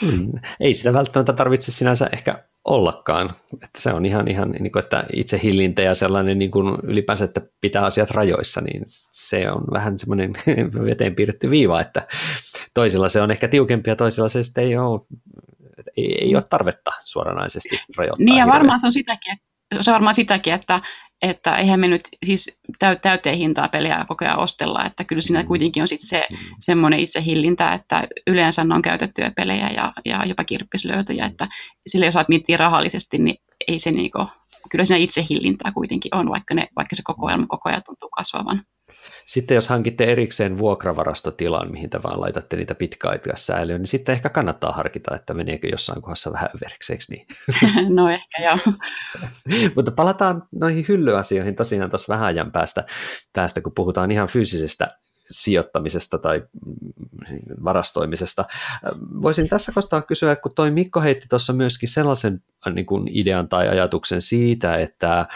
Hmm. Ei sitä välttämättä tarvitse sinänsä ehkä ollakaan. Että se on ihan, ihan niin kuin, että itse hillintä ja sellainen niin kuin ylipäänsä, että pitää asiat rajoissa, niin se on vähän semmoinen veteen piirretty viiva, että toisilla se on ehkä tiukempi ja toisilla se sitten ei ole, ei, ei ole tarvetta suoranaisesti rajoittaa. Niin ja varmaan se on sitäkin, se on varmaan sitäkin, että, että eihän me nyt siis täyteen hintaa peliä koko ajan ostella, että kyllä siinä mm. kuitenkin on sitten se mm. semmoinen itsehillintä, että yleensä on käytettyjä pelejä ja, ja jopa kirppislöytöjä, että sille jos saat miettiä rahallisesti, niin ei se niinku, kyllä siinä itsehillintää kuitenkin on, vaikka, ne, vaikka se kokoelma koko ajan tuntuu kasvavan. Sitten jos hankitte erikseen vuokravarastotilan, mihin te vaan laitatte niitä pitkäaikaissäilyyn, niin sitten ehkä kannattaa harkita, että meneekö jossain kohdassa vähän verkseiksi niin. no ehkä joo. Mutta palataan noihin hyllyasioihin tosiaan tuossa vähän ajan päästä, päästä, kun puhutaan ihan fyysisestä sijoittamisesta tai varastoimisesta. Voisin tässä kohtaa kysyä, kun toi Mikko heitti tuossa myöskin sellaisen niin kuin idean tai ajatuksen siitä, että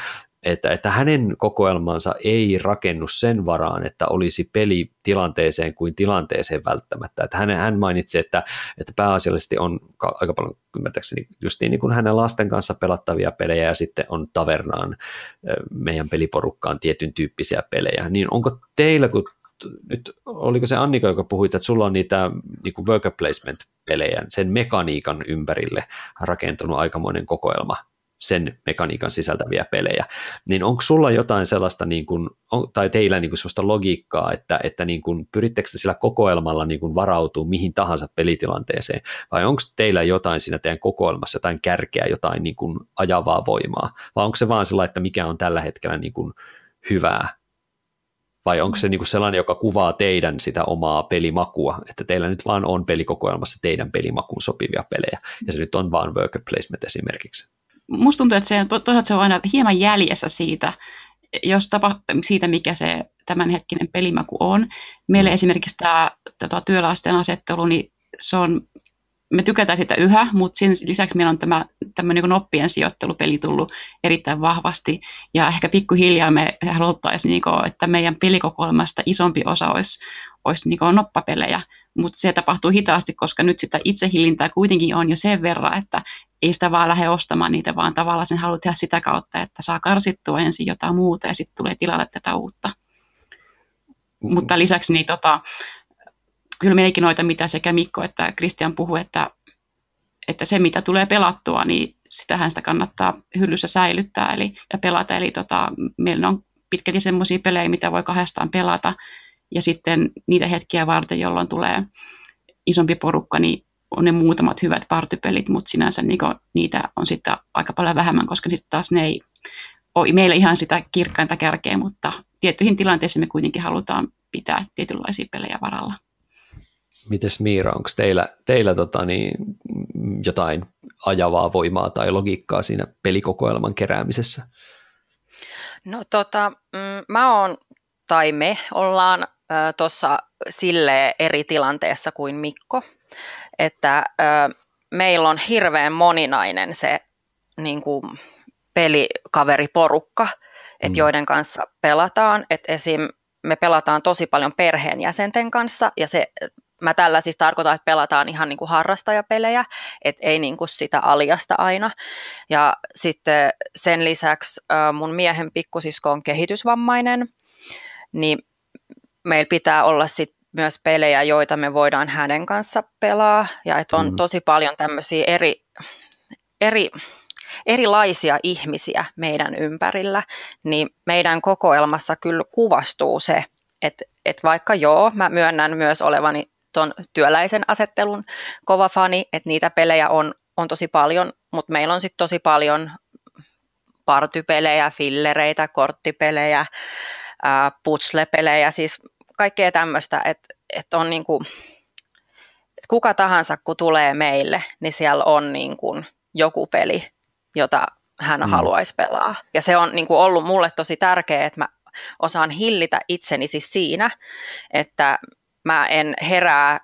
että, että hänen kokoelmansa ei rakennu sen varaan, että olisi peli tilanteeseen kuin tilanteeseen välttämättä. Että hän, hän mainitsi, että, että pääasiallisesti on aika paljon ymmärtääkseni just niin kuin hänen lasten kanssa pelattavia pelejä ja sitten on tavernaan meidän peliporukkaan tietyn tyyppisiä pelejä. Niin onko teillä, kun nyt oliko se Annika, joka puhui, että sulla on niitä niin kuin worker placement-pelejä, sen mekaniikan ympärille rakentunut aikamoinen kokoelma sen mekaniikan sisältäviä pelejä, niin onko sulla jotain sellaista, niin kuin, tai teillä niin kuin sellaista logiikkaa, että, että niin kuin, pyrittekö te sillä kokoelmalla niin kuin varautuu mihin tahansa pelitilanteeseen, vai onko teillä jotain siinä teidän kokoelmassa, jotain kärkeä, jotain niin kuin ajavaa voimaa, vai onko se vaan sellainen, että mikä on tällä hetkellä niin kuin hyvää, vai onko se niinku sellainen, joka kuvaa teidän sitä omaa pelimakua, että teillä nyt vaan on pelikokoelmassa teidän pelimakuun sopivia pelejä, ja se nyt on vaan worker placement esimerkiksi musta tuntuu, että se, toisaalta se on aina hieman jäljessä siitä, jos tapa, siitä, mikä se tämänhetkinen pelimaku on. Meille mm. esimerkiksi tämä tota, työlasten asettelu, niin se on, me tykätään sitä yhä, mutta sen lisäksi meillä on tämä tämmöinen niin noppien sijoittelupeli tullut erittäin vahvasti. Ja ehkä pikkuhiljaa me haluttaisiin, niin kuin, että meidän pelikokoelmasta isompi osa olisi, olisi niin kuin noppapelejä mutta se tapahtuu hitaasti, koska nyt sitä itsehillintää kuitenkin on jo sen verran, että ei sitä vaan lähde ostamaan niitä, vaan tavallaan sen haluat tehdä sitä kautta, että saa karsittua ensin jotain muuta ja sitten tulee tilalle tätä uutta. Mm. Mutta lisäksi niin tota, kyllä meikin noita, mitä sekä Mikko että Kristian puhu, että, että se mitä tulee pelattua, niin sitähän sitä kannattaa hyllyssä säilyttää eli, ja pelata. Eli tota, meillä on pitkälti semmoisia pelejä, mitä voi kahdestaan pelata, ja sitten niitä hetkiä varten, jolloin tulee isompi porukka, niin on ne muutamat hyvät partypelit, mutta sinänsä niin niitä on sitten aika paljon vähemmän, koska sitten taas ne ei ole meillä ihan sitä kirkkainta kärkeä, mutta tiettyihin tilanteisiin me kuitenkin halutaan pitää tietynlaisia pelejä varalla. Mites Miira, onko teillä, teillä tota, niin, jotain ajavaa voimaa tai logiikkaa siinä pelikokoelman keräämisessä? No tota, mm, mä oon, tai me ollaan tuossa sille eri tilanteessa kuin Mikko, että ö, meillä on hirveän moninainen se niin kuin pelikaveriporukka, että mm. joiden kanssa pelataan. että esim. me pelataan tosi paljon perheenjäsenten kanssa ja se Mä tällä siis tarkoitan, että pelataan ihan niin kuin harrastajapelejä, et ei niin kuin sitä aliasta aina. Ja sitten sen lisäksi mun miehen pikkusisko on kehitysvammainen, niin meillä pitää olla sit myös pelejä, joita me voidaan hänen kanssa pelaa, ja että on mm. tosi paljon tämmöisiä eri, eri, erilaisia ihmisiä meidän ympärillä, niin meidän kokoelmassa kyllä kuvastuu se, että, että vaikka joo, mä myönnän myös olevani tuon työläisen asettelun kova fani, että niitä pelejä on, on tosi paljon, mutta meillä on sitten tosi paljon partypelejä, fillereitä, korttipelejä, putslepelejä, siis kaikkea tämmöistä, että, että on niin kuin, että kuka tahansa kun tulee meille, niin siellä on niin kuin joku peli, jota hän mm. haluaisi pelaa. Ja se on niin kuin ollut mulle tosi tärkeää, että mä osaan hillitä itseni siis siinä, että mä en herää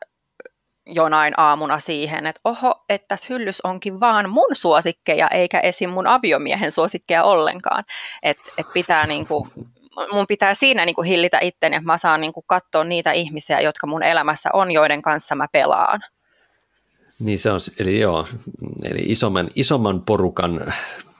jonain aamuna siihen, että oho, että tässä hyllys onkin vaan mun suosikkeja, eikä esim. mun aviomiehen suosikkeja ollenkaan. Että et pitää niinku mun pitää siinä niin kuin hillitä itteni, että mä saan niin kuin katsoa niitä ihmisiä, jotka mun elämässä on, joiden kanssa mä pelaan. Niin se on, eli joo, eli isomman, isomman porukan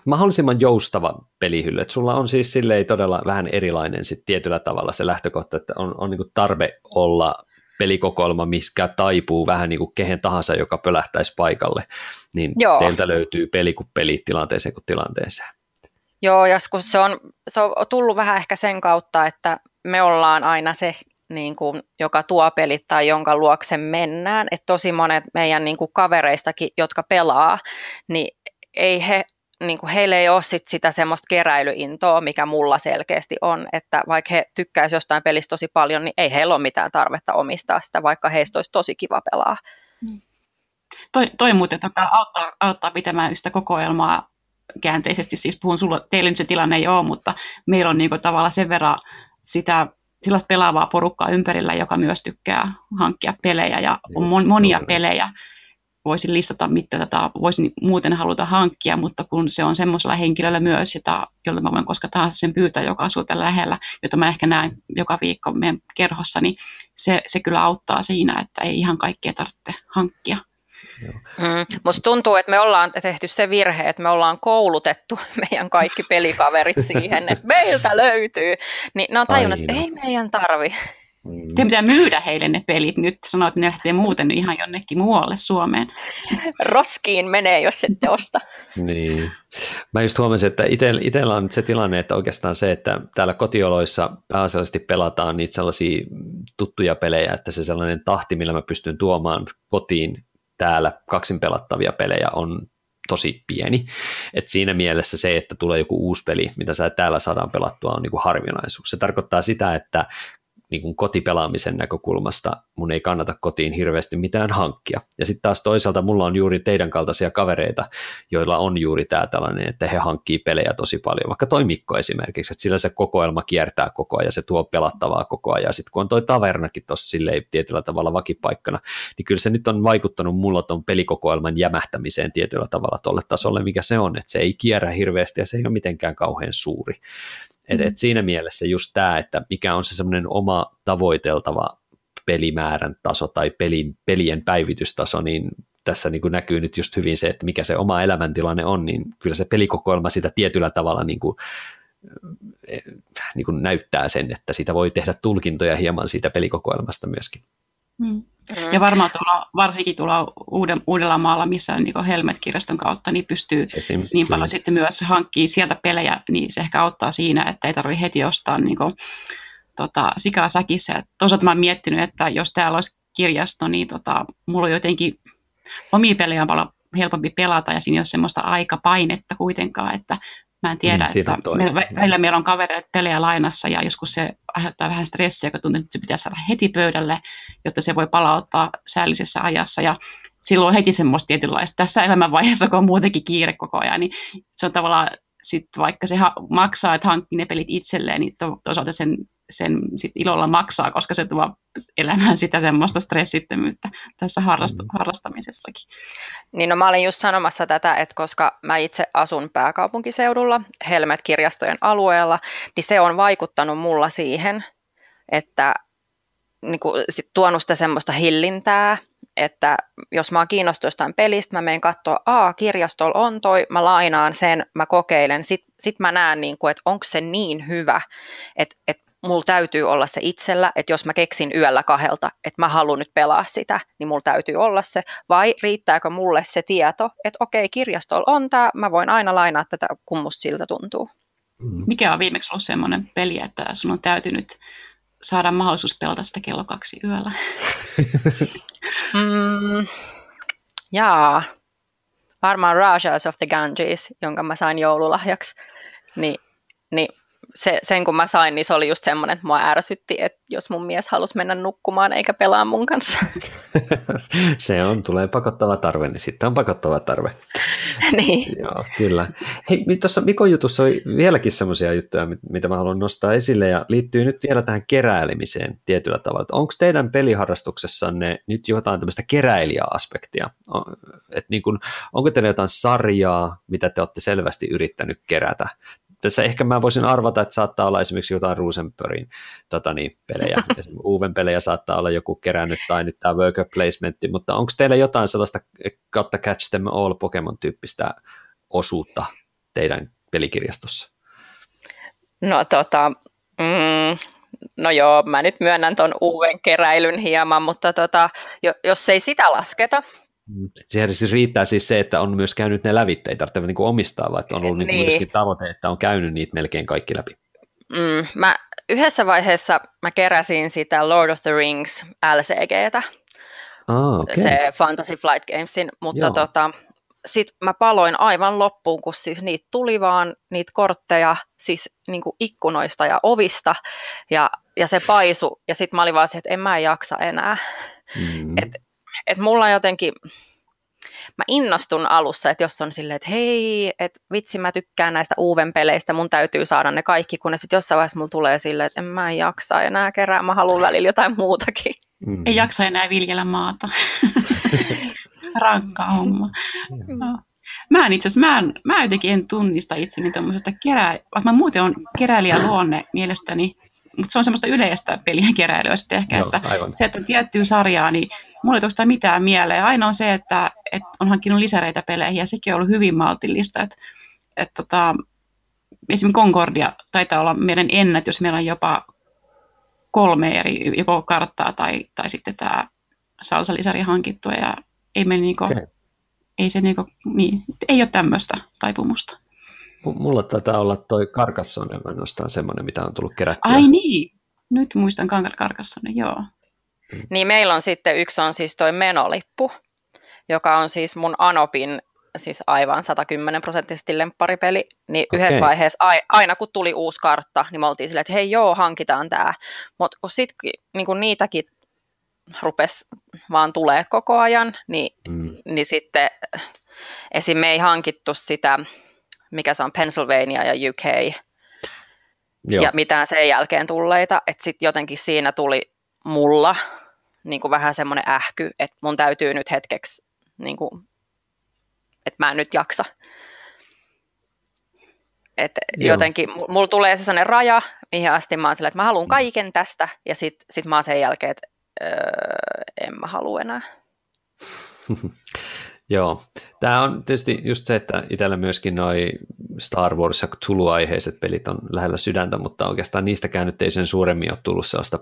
mahdollisimman joustava pelihylly. Et sulla on siis silleen todella vähän erilainen sit tietyllä tavalla se lähtökohta, että on, on niin tarve olla pelikokoelma, missä taipuu vähän niin kuin kehen tahansa, joka pölähtäisi paikalle, niin Joo. teiltä löytyy peli kuin peli tilanteeseen kuin tilanteeseen. Joo, joskus se on, se on tullut vähän ehkä sen kautta, että me ollaan aina se, niin kuin, joka tuo pelit tai jonka luokse mennään. Et tosi monet meidän niin kuin, kavereistakin, jotka pelaa, niin ei he niin kuin heillä ei ole sit sitä semmoista keräilyintoa, mikä mulla selkeästi on, että vaikka he tykkäisivät jostain pelistä tosi paljon, niin ei heillä ole mitään tarvetta omistaa sitä, vaikka heistä olisi tosi kiva pelaa. Toi, toi muuten tota, auttaa, auttaa pitämään sitä kokoelmaa käänteisesti, siis puhun sulle, teille nyt se tilanne ei ole, mutta meillä on niinku tavallaan sen verran sitä sellaista pelaavaa porukkaa ympärillä, joka myös tykkää hankkia pelejä ja on mon, monia pelejä, voisin listata, mitä tätä voisin muuten haluta hankkia, mutta kun se on semmoisella henkilöllä myös, jota, jolle mä voin koska tahansa sen pyytää, joka asuu tällä lähellä, jota mä ehkä näen joka viikko meidän kerhossa, niin se, se kyllä auttaa siinä, että ei ihan kaikkea tarvitse hankkia. Mm. Musta tuntuu, että me ollaan tehty se virhe, että me ollaan koulutettu meidän kaikki pelikaverit siihen, että meiltä löytyy. Niin ne on tajunnut, että ei meidän tarvi. Mm. Te pitää myydä heille ne pelit nyt. Sanoit, että ne lähtee muuten ihan jonnekin muualle Suomeen. Roskiin menee, jos ette osta. niin. Mä just huomasin, että itsellä on nyt se tilanne, että oikeastaan se, että täällä kotioloissa pääasiallisesti pelataan niitä sellaisia tuttuja pelejä, että se sellainen tahti, millä mä pystyn tuomaan kotiin täällä kaksin pelattavia pelejä on tosi pieni. Et siinä mielessä se, että tulee joku uusi peli, mitä sä täällä saadaan pelattua, on niinku harvinaisuus. Se tarkoittaa sitä, että niin kuin kotipelaamisen näkökulmasta mun ei kannata kotiin hirveästi mitään hankkia. Ja sitten taas toisaalta mulla on juuri teidän kaltaisia kavereita, joilla on juuri tämä tällainen, että he hankkii pelejä tosi paljon, vaikka toi Mikko esimerkiksi, että sillä se kokoelma kiertää koko ajan, se tuo pelattavaa koko ajan, ja sitten kun on toi tavernakin tuossa silleen tietyllä tavalla vakipaikkana, niin kyllä se nyt on vaikuttanut mulla ton pelikokoelman jämähtämiseen tietyllä tavalla tuolle tasolle, mikä se on, että se ei kierrä hirveästi ja se ei ole mitenkään kauhean suuri. Et, et siinä mielessä just tämä, että mikä on se semmoinen oma tavoiteltava pelimäärän taso tai pelin, pelien päivitystaso, niin tässä niin kuin näkyy nyt just hyvin se, että mikä se oma elämäntilanne on, niin kyllä se pelikokoelma sitä tietyllä tavalla niin kuin, niin kuin näyttää sen, että siitä voi tehdä tulkintoja hieman siitä pelikokoelmasta myöskin. Mm. Ja varmaan tuolla, varsinkin tuolla Uuden, Uudellamaalla, missä on niin Helmet-kirjaston kautta, niin pystyy Esim, niin paljon kyllä. sitten myös hankkimaan sieltä pelejä, niin se ehkä auttaa siinä, että ei tarvitse heti ostaa niin kuin, tota, sikaa säkissä. Toisaalta mä oon miettinyt, että jos täällä olisi kirjasto, niin tota, mulla on jotenkin omia pelejä on paljon helpompi pelata ja siinä ei ole semmoista aikapainetta kuitenkaan, että Mä en tiedä, niin, että meillä, välillä meillä on kavereita pelejä lainassa ja joskus se aiheuttaa vähän stressiä, kun tuntuu, että se pitää saada heti pöydälle, jotta se voi palauttaa säällisessä ajassa. Ja silloin on heti semmoista tietynlaista, tässä elämänvaiheessa, kun on muutenkin kiire koko ajan, niin se on tavallaan sitten vaikka se ha- maksaa, että hankkii ne pelit itselleen, niin to- toisaalta sen, sen sit ilolla maksaa, koska se tuo elämään sitä semmoista stressittömyyttä tässä harrast- mm. harrastamisessakin. Niin no mä olin just sanomassa tätä, että koska mä itse asun pääkaupunkiseudulla, Helmet-kirjastojen alueella, niin se on vaikuttanut mulla siihen, että niin kuin, sit tuonut sitä semmoista hillintää, että jos mä oon kiinnostunut jostain pelistä, mä menen katsoa, a kirjastolla on toi, mä lainaan sen, mä kokeilen, sit, sit mä näen, niin kuin, että onko se niin hyvä, että, että mulla täytyy olla se itsellä, että jos mä keksin yöllä kahdelta, että mä haluan nyt pelaa sitä, niin mulla täytyy olla se, vai riittääkö mulle se tieto, että okei, kirjastolla on tämä, mä voin aina lainaa tätä, kun musta siltä tuntuu. Mikä on viimeksi ollut semmoinen peli, että sun on täytynyt saada mahdollisuus pelata sitä kello kaksi yöllä? mm, jaa, varmaan Rajas of the Ganges, jonka mä sain joululahjaksi. Ni, niin se, sen kun mä sain, niin se oli just semmoinen, että mua ärsytti, että jos mun mies halusi mennä nukkumaan eikä pelaa mun kanssa. se on, tulee pakottava tarve, niin sitten on pakottava tarve. niin. Joo, kyllä. Hei, tuossa Mikon jutussa oli vieläkin semmoisia juttuja, mitä mä haluan nostaa esille, ja liittyy nyt vielä tähän keräilemiseen tietyllä tavalla. Onko teidän peliharrastuksessanne nyt jotain tämmöistä keräilijä-aspektia? Et niin kun, onko teillä jotain sarjaa, mitä te olette selvästi yrittänyt kerätä? Tässä ehkä mä voisin arvata, että saattaa olla esimerkiksi jotain Rosenbergin tota niin, pelejä, Uven pelejä saattaa olla joku kerännyt tai nyt tämä worker placementti, mutta onko teillä jotain sellaista kautta Catch Them All Pokemon-tyyppistä osuutta teidän pelikirjastossa? No tota, mm, No joo, mä nyt myönnän tuon uuden keräilyn hieman, mutta tota, jos ei sitä lasketa, Siihen siis riittää siis se, että on myös käynyt ne lävitteet, ei tarvitse niin omistaa, vaan on ollut niinku niin. myöskin tavoite, että on käynyt niitä melkein kaikki läpi. Mm, mä yhdessä vaiheessa mä keräsin sitä Lord of the Rings LCGtä, ah, okay. se Fantasy Flight Gamesin, mutta tota, sitten mä paloin aivan loppuun, kun siis niitä tuli vaan niitä kortteja siis niin kuin ikkunoista ja ovista ja, ja se paisu ja sitten mä olin vaan se, että en mä jaksa enää. Mm. Et, et mulla jotenkin, mä innostun alussa, että jos on silleen, että hei, että vitsi mä tykkään näistä uuden peleistä, mun täytyy saada ne kaikki, kun ne sitten jossain vaiheessa mulla tulee silleen, että en mä jaksa enää kerää, mä haluan välillä jotain muutakin. Mm. Ei jaksa enää viljellä maata. Rankka homma. Mm. No. Mä en itse asiassa, mä, en, mä jotenkin en tunnista itseni tuommoisesta kerää, vaikka mä muuten on keräilijä luonne mielestäni, mutta se on semmoista yleistä pelien keräilyä sitten ehkä, Joo, että aivan. se, että on tiettyä sarjaa, niin mulla ei oikeastaan mitään mieleen. Aina on se, että, että on hankkinut lisäreitä peleihin ja sekin on ollut hyvin maltillista. Että, että tota, esimerkiksi Concordia taitaa olla meidän ennätys, meillä on jopa kolme eri joko karttaa tai, tai sitten tämä salsalisäri hankittu ja ei me niinku, okay. ei se niinku, niin, ei ole tämmöistä taipumusta. Mulla taitaa olla toi Carcassonne ainoastaan semmoinen, mitä on tullut kerättyä. Ai niin, nyt muistan Carcassonne, joo. Mm. Niin meillä on sitten yksi on siis toi menolippu, joka on siis mun Anopin siis aivan 110 prosenttisesti lempparipeli, niin okay. yhdessä vaiheessa aina kun tuli uusi kartta, niin me oltiin silleen, että hei joo, hankitaan tämä. Mutta kun sitten niin kun niitäkin rupesi vaan tulee koko ajan, niin, mm. niin sitten esim. me ei hankittu sitä, mikä se on Pennsylvania ja UK, Joo. ja mitään sen jälkeen tulleita, että sitten jotenkin siinä tuli mulla niin kuin vähän semmoinen ähky, että mun täytyy nyt hetkeksi, niin kuin, että mä en nyt jaksa. Et jotenkin mulla tulee se sellainen raja, mihin asti mä oon sillä, että mä haluan kaiken tästä, ja sitten sit mä oon sen jälkeen, että öö, en mä halua enää. Joo, tämä on tietysti just se, että itsellä myöskin noi Star Wars ja Tulu-aiheiset pelit on lähellä sydäntä, mutta oikeastaan niistäkään nyt ei sen suuremmin ole tullut sellaista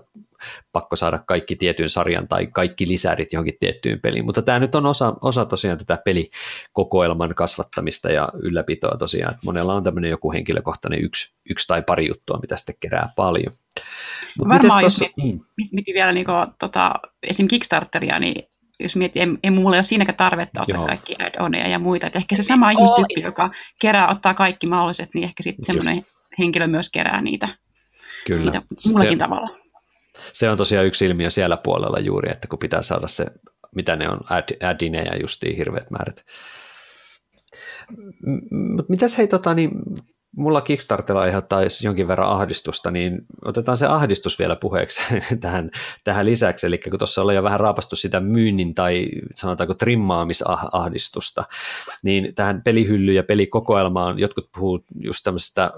pakko saada kaikki tietyn sarjan tai kaikki lisärit johonkin tiettyyn peliin, mutta tämä nyt on osa, osa tosiaan tätä pelikokoelman kasvattamista ja ylläpitoa tosiaan, että monella on tämmöinen joku henkilökohtainen yksi, yksi tai pari juttua, mitä sitten kerää paljon. Mut Varmaan tossa, jos mietin, mietin vielä niin kuin, tota, esim. Kickstarteria, niin jos miettii, ei, ei mulla ole siinäkään tarvetta ottaa Joo. kaikki add ja muita. että ehkä se sama ihmistyyppi, joka kerää, ottaa kaikki mahdolliset, niin ehkä sitten semmoinen henkilö myös kerää niitä, Kyllä. niitä mullakin se, tavalla. Se on tosiaan yksi ilmiö siellä puolella juuri, että kun pitää saada se, mitä ne on, add, addineja justiin hirveät määrät. Mutta mitäs hei, tota, niin, mulla Kickstartilla aiheuttaa jonkin verran ahdistusta, niin otetaan se ahdistus vielä puheeksi tähän, tähän lisäksi. Eli kun tuossa oli jo vähän raapastu sitä myynnin tai sanotaanko trimmaamisahdistusta, niin tähän pelihylly- ja pelikokoelmaan jotkut puhuu just tämmöisestä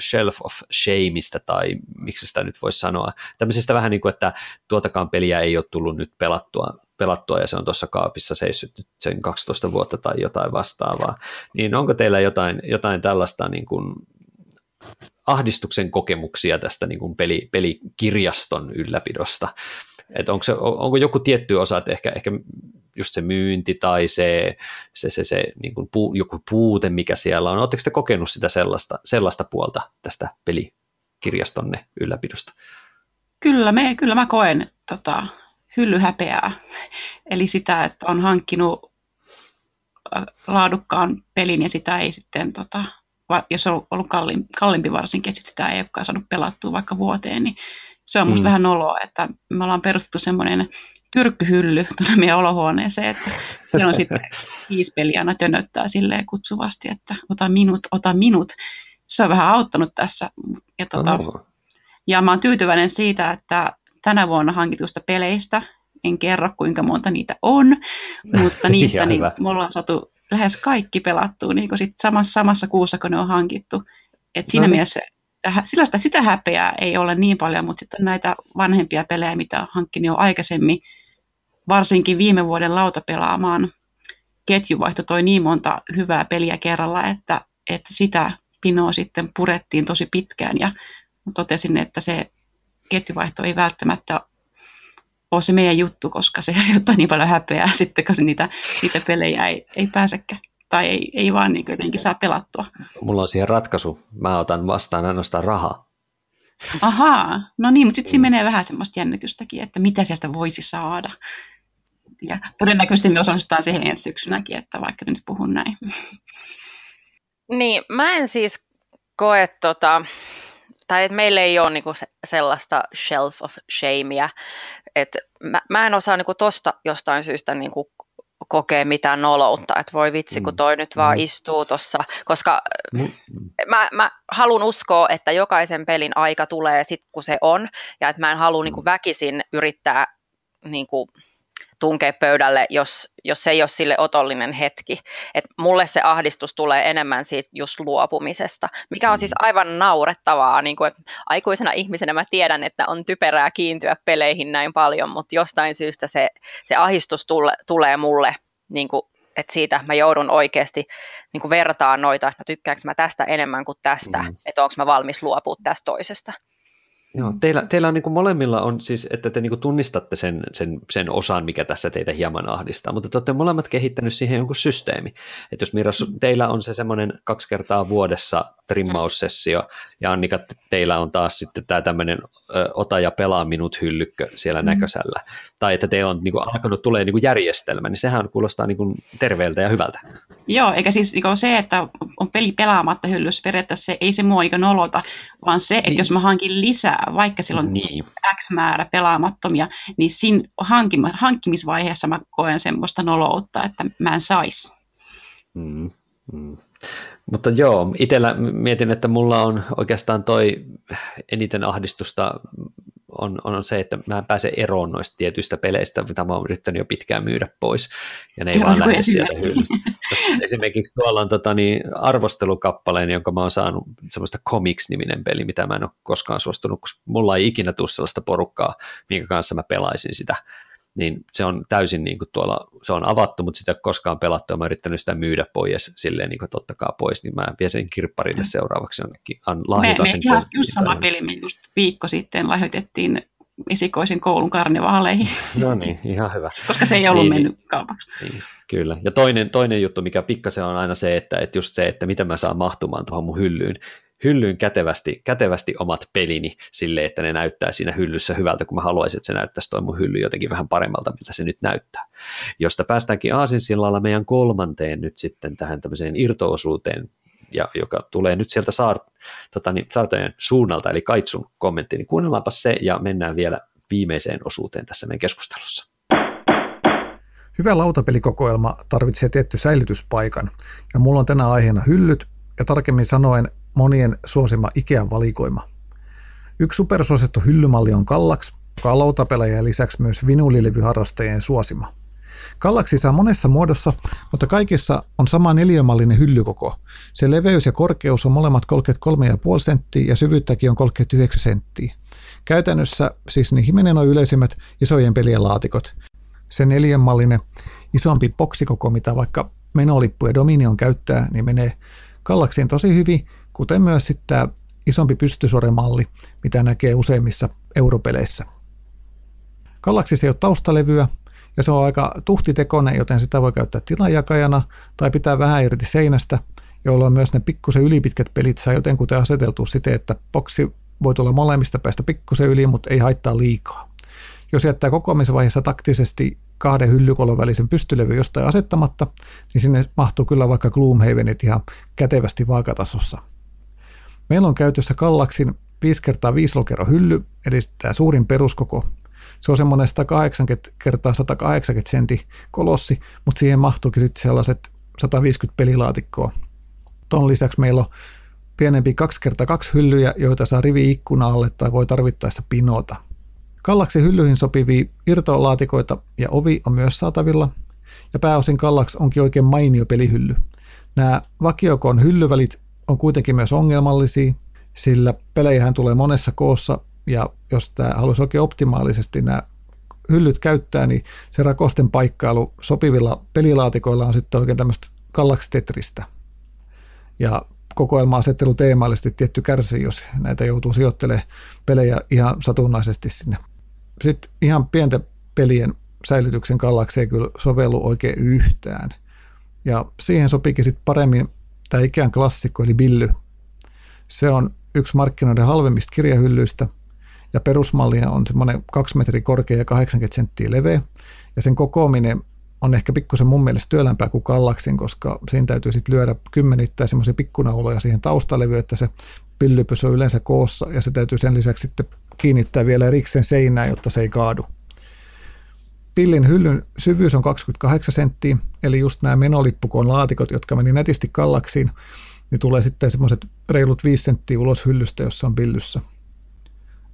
shelf of shameista tai miksi sitä nyt voisi sanoa. Tämmöisestä vähän niin kuin, että tuotakaan peliä ei ole tullut nyt pelattua pelattua ja se on tuossa kaapissa seissyt nyt sen 12 vuotta tai jotain vastaavaa, niin onko teillä jotain, jotain tällaista niin kuin ahdistuksen kokemuksia tästä niin kuin peli, pelikirjaston ylläpidosta? Et onko, se, onko joku tietty osa, että ehkä, ehkä just se myynti tai se, se, se, se niin kuin puu, joku puute, mikä siellä on. Oletteko te kokenut sitä sellaista, sellaista puolta tästä pelikirjastonne ylläpidosta? Kyllä, me, kyllä mä koen tota, hyllyhäpeää. Eli sitä, että on hankkinut laadukkaan pelin ja sitä ei sitten, tota, jos on ollut kalliimpi, kalliimpi varsinkin, että sitä ei olekaan saanut pelattua vaikka vuoteen, niin se on musta mm. vähän noloa, että me ollaan perustettu semmoinen tyrkkyhylly tuonne meidän olohuoneeseen, että siellä on sitten viisi peliä aina tönöttää silleen kutsuvasti, että ota minut, ota minut. Se on vähän auttanut tässä. Ja, tota, oh. ja mä oon tyytyväinen siitä, että tänä vuonna hankitusta peleistä. En kerro, kuinka monta niitä on, mutta niistä niin me ollaan saatu lähes kaikki pelattua niin sit samassa, samassa kuussa, kun ne on hankittu. Et siinä no niin. mielessä sitä, sitä häpeää ei ole niin paljon, mutta sitten näitä vanhempia pelejä, mitä on hankkinut jo aikaisemmin, varsinkin viime vuoden lautapelaamaan ketjuvaihto toi niin monta hyvää peliä kerralla, että, että sitä pinoa sitten purettiin tosi pitkään ja totesin, että se ketjuvaihto ei välttämättä ole se meidän juttu, koska se aiheuttaa niin paljon häpeää sitten, kun niitä, niitä pelejä ei, ei pääsekään tai ei, ei vaan niin jotenkin saa pelattua. Mulla on siihen ratkaisu. Mä otan vastaan ainoastaan rahaa. Ahaa, no niin, mutta sitten siinä menee vähän semmoista jännitystäkin, että mitä sieltä voisi saada. Ja todennäköisesti me osallistutaan siihen ensi syksynäkin, että vaikka nyt puhun näin. Niin, mä en siis koe tota, tai että meillä ei ole niinku se, sellaista shelf of shamea, että mä, mä en osaa niinku tosta jostain syystä niinku kokea mitään noloutta, että voi vitsi, kun mm. toi nyt vaan mm. istuu tuossa, koska mm. mä, mä haluan uskoa, että jokaisen pelin aika tulee sitten, kun se on, ja että mä en halua niinku väkisin yrittää niinku, tunkea pöydälle, jos, jos se ei ole sille otollinen hetki. Et mulle se ahdistus tulee enemmän siitä just luopumisesta, mikä on siis mm. aivan naurettavaa. Niin kuin, aikuisena ihmisenä mä tiedän, että on typerää kiintyä peleihin näin paljon, mutta jostain syystä se, se ahdistus tule, tulee mulle niin kuin, että siitä mä joudun oikeasti niin kuin vertaan noita, no tykkäänkö mä tästä enemmän kuin tästä, mm. että onko mä valmis luopua tästä toisesta. Joo, teillä, teillä on niin kuin molemmilla on siis, että te niin kuin tunnistatte sen, sen, sen osan, mikä tässä teitä hieman ahdistaa, mutta te olette molemmat kehittänyt siihen jonkun systeemi. Että jos Mira, teillä on se semmoinen kaksi kertaa vuodessa trimmaussessio, ja Annika, teillä on taas sitten tämä tämmöinen ö, ota ja pelaa minut hyllykkö siellä mm. näköisellä, tai että teillä on niin kuin, alkanut tulee niin kuin järjestelmä, niin sehän kuulostaa niin kuin terveeltä ja hyvältä. Joo, eikä siis niin se, että on peli pelaamatta hyllyssä periaatteessa se, ei se mua eikä nolota, vaan se, että niin. jos mä hankin lisää, vaikka silloin niin. X määrä pelaamattomia, niin siinä hankkimisvaiheessa mä koen semmoista noloutta, että mä en saisi. Mm, mm. Mutta joo, itsellä mietin, että mulla on oikeastaan toi eniten ahdistusta on, on se, että mä en pääse eroon noista tietyistä peleistä, mitä mä oon yrittänyt jo pitkään myydä pois, ja ne ei Joo, vaan lähde sieltä hyllystä. Esimerkiksi tuolla on tota, niin, arvostelukappaleen, jonka mä oon saanut semmoista Comics-niminen peli, mitä mä en ole koskaan suostunut, koska mulla ei ikinä tule sellaista porukkaa, minkä kanssa mä pelaisin sitä niin se on täysin niin kuin tuolla, se on avattu, mutta sitä ei ole koskaan pelattu, ja mä yrittänyt sitä myydä pois silleen niin kuin tottakaa pois, niin mä vien sen kirpparille mm. seuraavaksi jonnekin, an, me, me sen ihan just sama peli, me just viikko sitten lahjoitettiin esikoisen koulun karnevaaleihin. No niin, ihan hyvä. Koska se ei ollut niin, niin. mennyt kaupaksi. Niin, kyllä. Ja toinen, toinen juttu, mikä pikkasen on aina se, että, että just se, että miten mä saan mahtumaan tuohon mun hyllyyn, hyllyyn kätevästi, kätevästi omat pelini sille, että ne näyttää siinä hyllyssä hyvältä, kun mä haluaisin, että se näyttäisi toi mun hylly jotenkin vähän paremmalta, miltä se nyt näyttää. Josta päästäänkin aasinsillalla meidän kolmanteen nyt sitten tähän tämmöiseen irtoosuuteen, ja joka tulee nyt sieltä saar, tota niin, saartojen suunnalta, eli Kaitsun kommentti, niin kuunnellaanpa se ja mennään vielä viimeiseen osuuteen tässä meidän keskustelussa. Hyvä lautapelikokoelma tarvitsee tietty säilytyspaikan, ja mulla on tänä aiheena hyllyt, ja tarkemmin sanoen monien suosima Ikean valikoima. Yksi supersuosittu hyllymalli on Kallax, joka on lautapelejä lisäksi myös vinulilevyharrastajien suosima. Kallaksi saa monessa muodossa, mutta kaikissa on sama neliömallinen hyllykoko. Se leveys ja korkeus on molemmat 33,5 senttiä ja syvyyttäkin on 39 senttiä. Käytännössä siis niihin on yleisimmät isojen pelien laatikot. Se neljänmallinen isompi boksikoko, mitä vaikka menolippu ja Dominion käyttää, niin menee Kallaksiin tosi hyvin, kuten myös sitten tämä isompi pystysuoremalli, mitä näkee useimmissa europeleissä. Kallaksissa ei ole taustalevyä, ja se on aika tuhtitekoinen, joten sitä voi käyttää tilajakajana tai pitää vähän irti seinästä, jolloin myös ne pikkusen ylipitkät pelit saa jotenkuten aseteltua siten, että boksi voi tulla molemmista päästä pikkusen yli, mutta ei haittaa liikaa. Jos jättää kokoamisvaiheessa taktisesti kahden hyllykolon välisen pystylevy jostain asettamatta, niin sinne mahtuu kyllä vaikka Gloomhavenit ihan kätevästi vaakatasossa. Meillä on käytössä Kallaksin 5 x 5 lokero hylly, eli tämä suurin peruskoko. Se on semmoinen 180 x 180 sentti kolossi, mutta siihen mahtuukin sitten sellaiset 150 pelilaatikkoa. Tuon lisäksi meillä on pienempi 2 x 2 hyllyjä, joita saa rivi ikkuna alle tai voi tarvittaessa pinota. Kallaksi hyllyihin sopivia irtolaatikoita ja ovi on myös saatavilla, ja pääosin Kallaks onkin oikein mainio pelihylly. Nämä vakiokon hyllyvälit on kuitenkin myös ongelmallisia, sillä pelejähän tulee monessa koossa, ja jos tämä haluaisi oikein optimaalisesti nämä hyllyt käyttää, niin se rakosten paikkailu sopivilla pelilaatikoilla on sitten oikein tämmöistä Kallax Tetristä. Ja kokoelma-asettelu teemallisesti tietty kärsii, jos näitä joutuu sijoittelemaan pelejä ihan satunnaisesti sinne. Sitten ihan pienten pelien säilytyksen kallaksi ei kyllä sovellu oikein yhtään. Ja siihen sopikin sitten paremmin tämä Ikean klassikko eli Billy. Se on yksi markkinoiden halvemmista kirjahyllyistä ja perusmallia on semmoinen 2 metriä korkea ja 80 senttiä leveä. Ja sen kokoaminen on ehkä pikkusen mun mielestä työlämpää kuin Kallaksin, koska siinä täytyy sitten lyödä kymmenittäin semmoisia pikkunauloja siihen taustalevyyn, että se pysyy yleensä koossa ja se täytyy sen lisäksi sitten kiinnittää vielä erikseen seinään, jotta se ei kaadu. Pillin hyllyn syvyys on 28 senttiä, eli just nämä menolippukoon laatikot, jotka meni nätisti kallaksiin, niin tulee sitten semmoiset reilut 5 senttiä ulos hyllystä, jossa on pillyssä.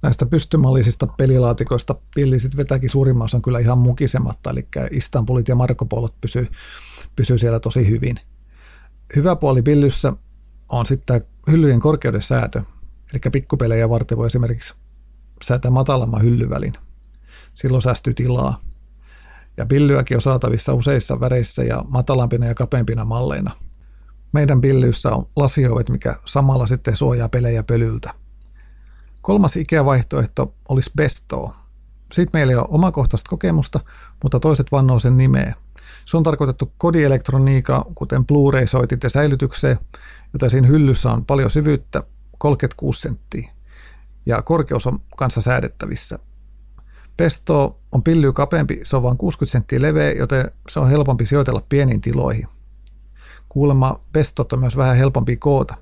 Näistä pystymallisista pelilaatikoista pilli sitten vetäkin suurimman osan kyllä ihan mukisematta, eli Istanbulit ja Marko Polot pysyy, pysyy siellä tosi hyvin. Hyvä puoli pillyssä on sitten hyllyjen korkeuden säätö, eli pikkupelejä varten voi esimerkiksi säätää matalamman hyllyvälin. Silloin säästyy tilaa. Ja pillyäkin on saatavissa useissa väreissä ja matalampina ja kapeampina malleina. Meidän pillyssä on lasiovet, mikä samalla sitten suojaa pelejä pölyltä. Kolmas IKEA-vaihtoehto olisi Besto. Siitä meillä ei ole omakohtaista kokemusta, mutta toiset vannoo sen nimeä. Se on tarkoitettu kodielektroniikka, kuten Blu-ray-soitit ja säilytykseen, joten siinä hyllyssä on paljon syvyyttä, 36 senttiä, ja korkeus on kanssa säädettävissä. Pesto on pilly kapeampi, se on vain 60 senttiä leveä, joten se on helpompi sijoitella pieniin tiloihin. Kuulemma pestot on myös vähän helpompi koota.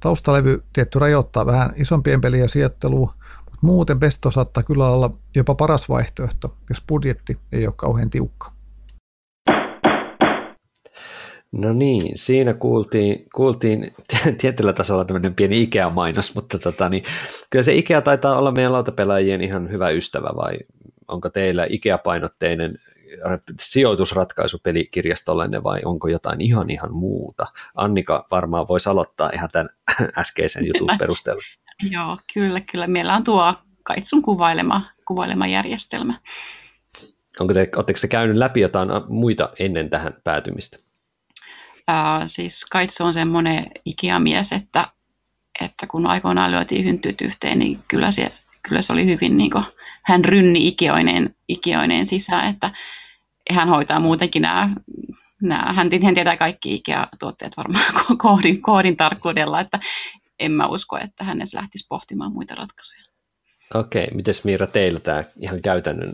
Taustalevy tietty rajoittaa vähän isompien pelien sijoittelua, mutta muuten pesto saattaa kyllä olla jopa paras vaihtoehto, jos budjetti ei ole kauhean tiukka. No niin, siinä kuultiin, kuultiin tietyllä tasolla tämmöinen pieni Ikea-mainos, mutta tota, niin, kyllä se Ikea taitaa olla meidän lautapelaajien ihan hyvä ystävä, vai onko teillä Ikea-painotteinen sijoitusratkaisu pelikirjastollenne vai onko jotain ihan ihan muuta? Annika varmaan voisi aloittaa ihan tämän äskeisen jutun perusteella. Joo, kyllä, kyllä. Meillä on tuo Kaitsun kuvailema, kuvailema järjestelmä. Onko te, oletteko te käynyt läpi jotain muita ennen tähän päätymistä? Äh, siis Kaitsu on semmoinen ikiamies, että, että kun aikoinaan lyötiin hyntyt yhteen, niin kyllä se, kyllä se oli hyvin niin kuin, hän rynni ikioineen, ikioineen sisään, että hän hoitaa muutenkin nämä, nämä hän, hän tietää kaikki IKEA-tuotteet varmaan koodin, koodin tarkkuudella, että en mä usko, että hän edes lähtisi pohtimaan muita ratkaisuja. Okei, miten Miira teillä tämä ihan käytännön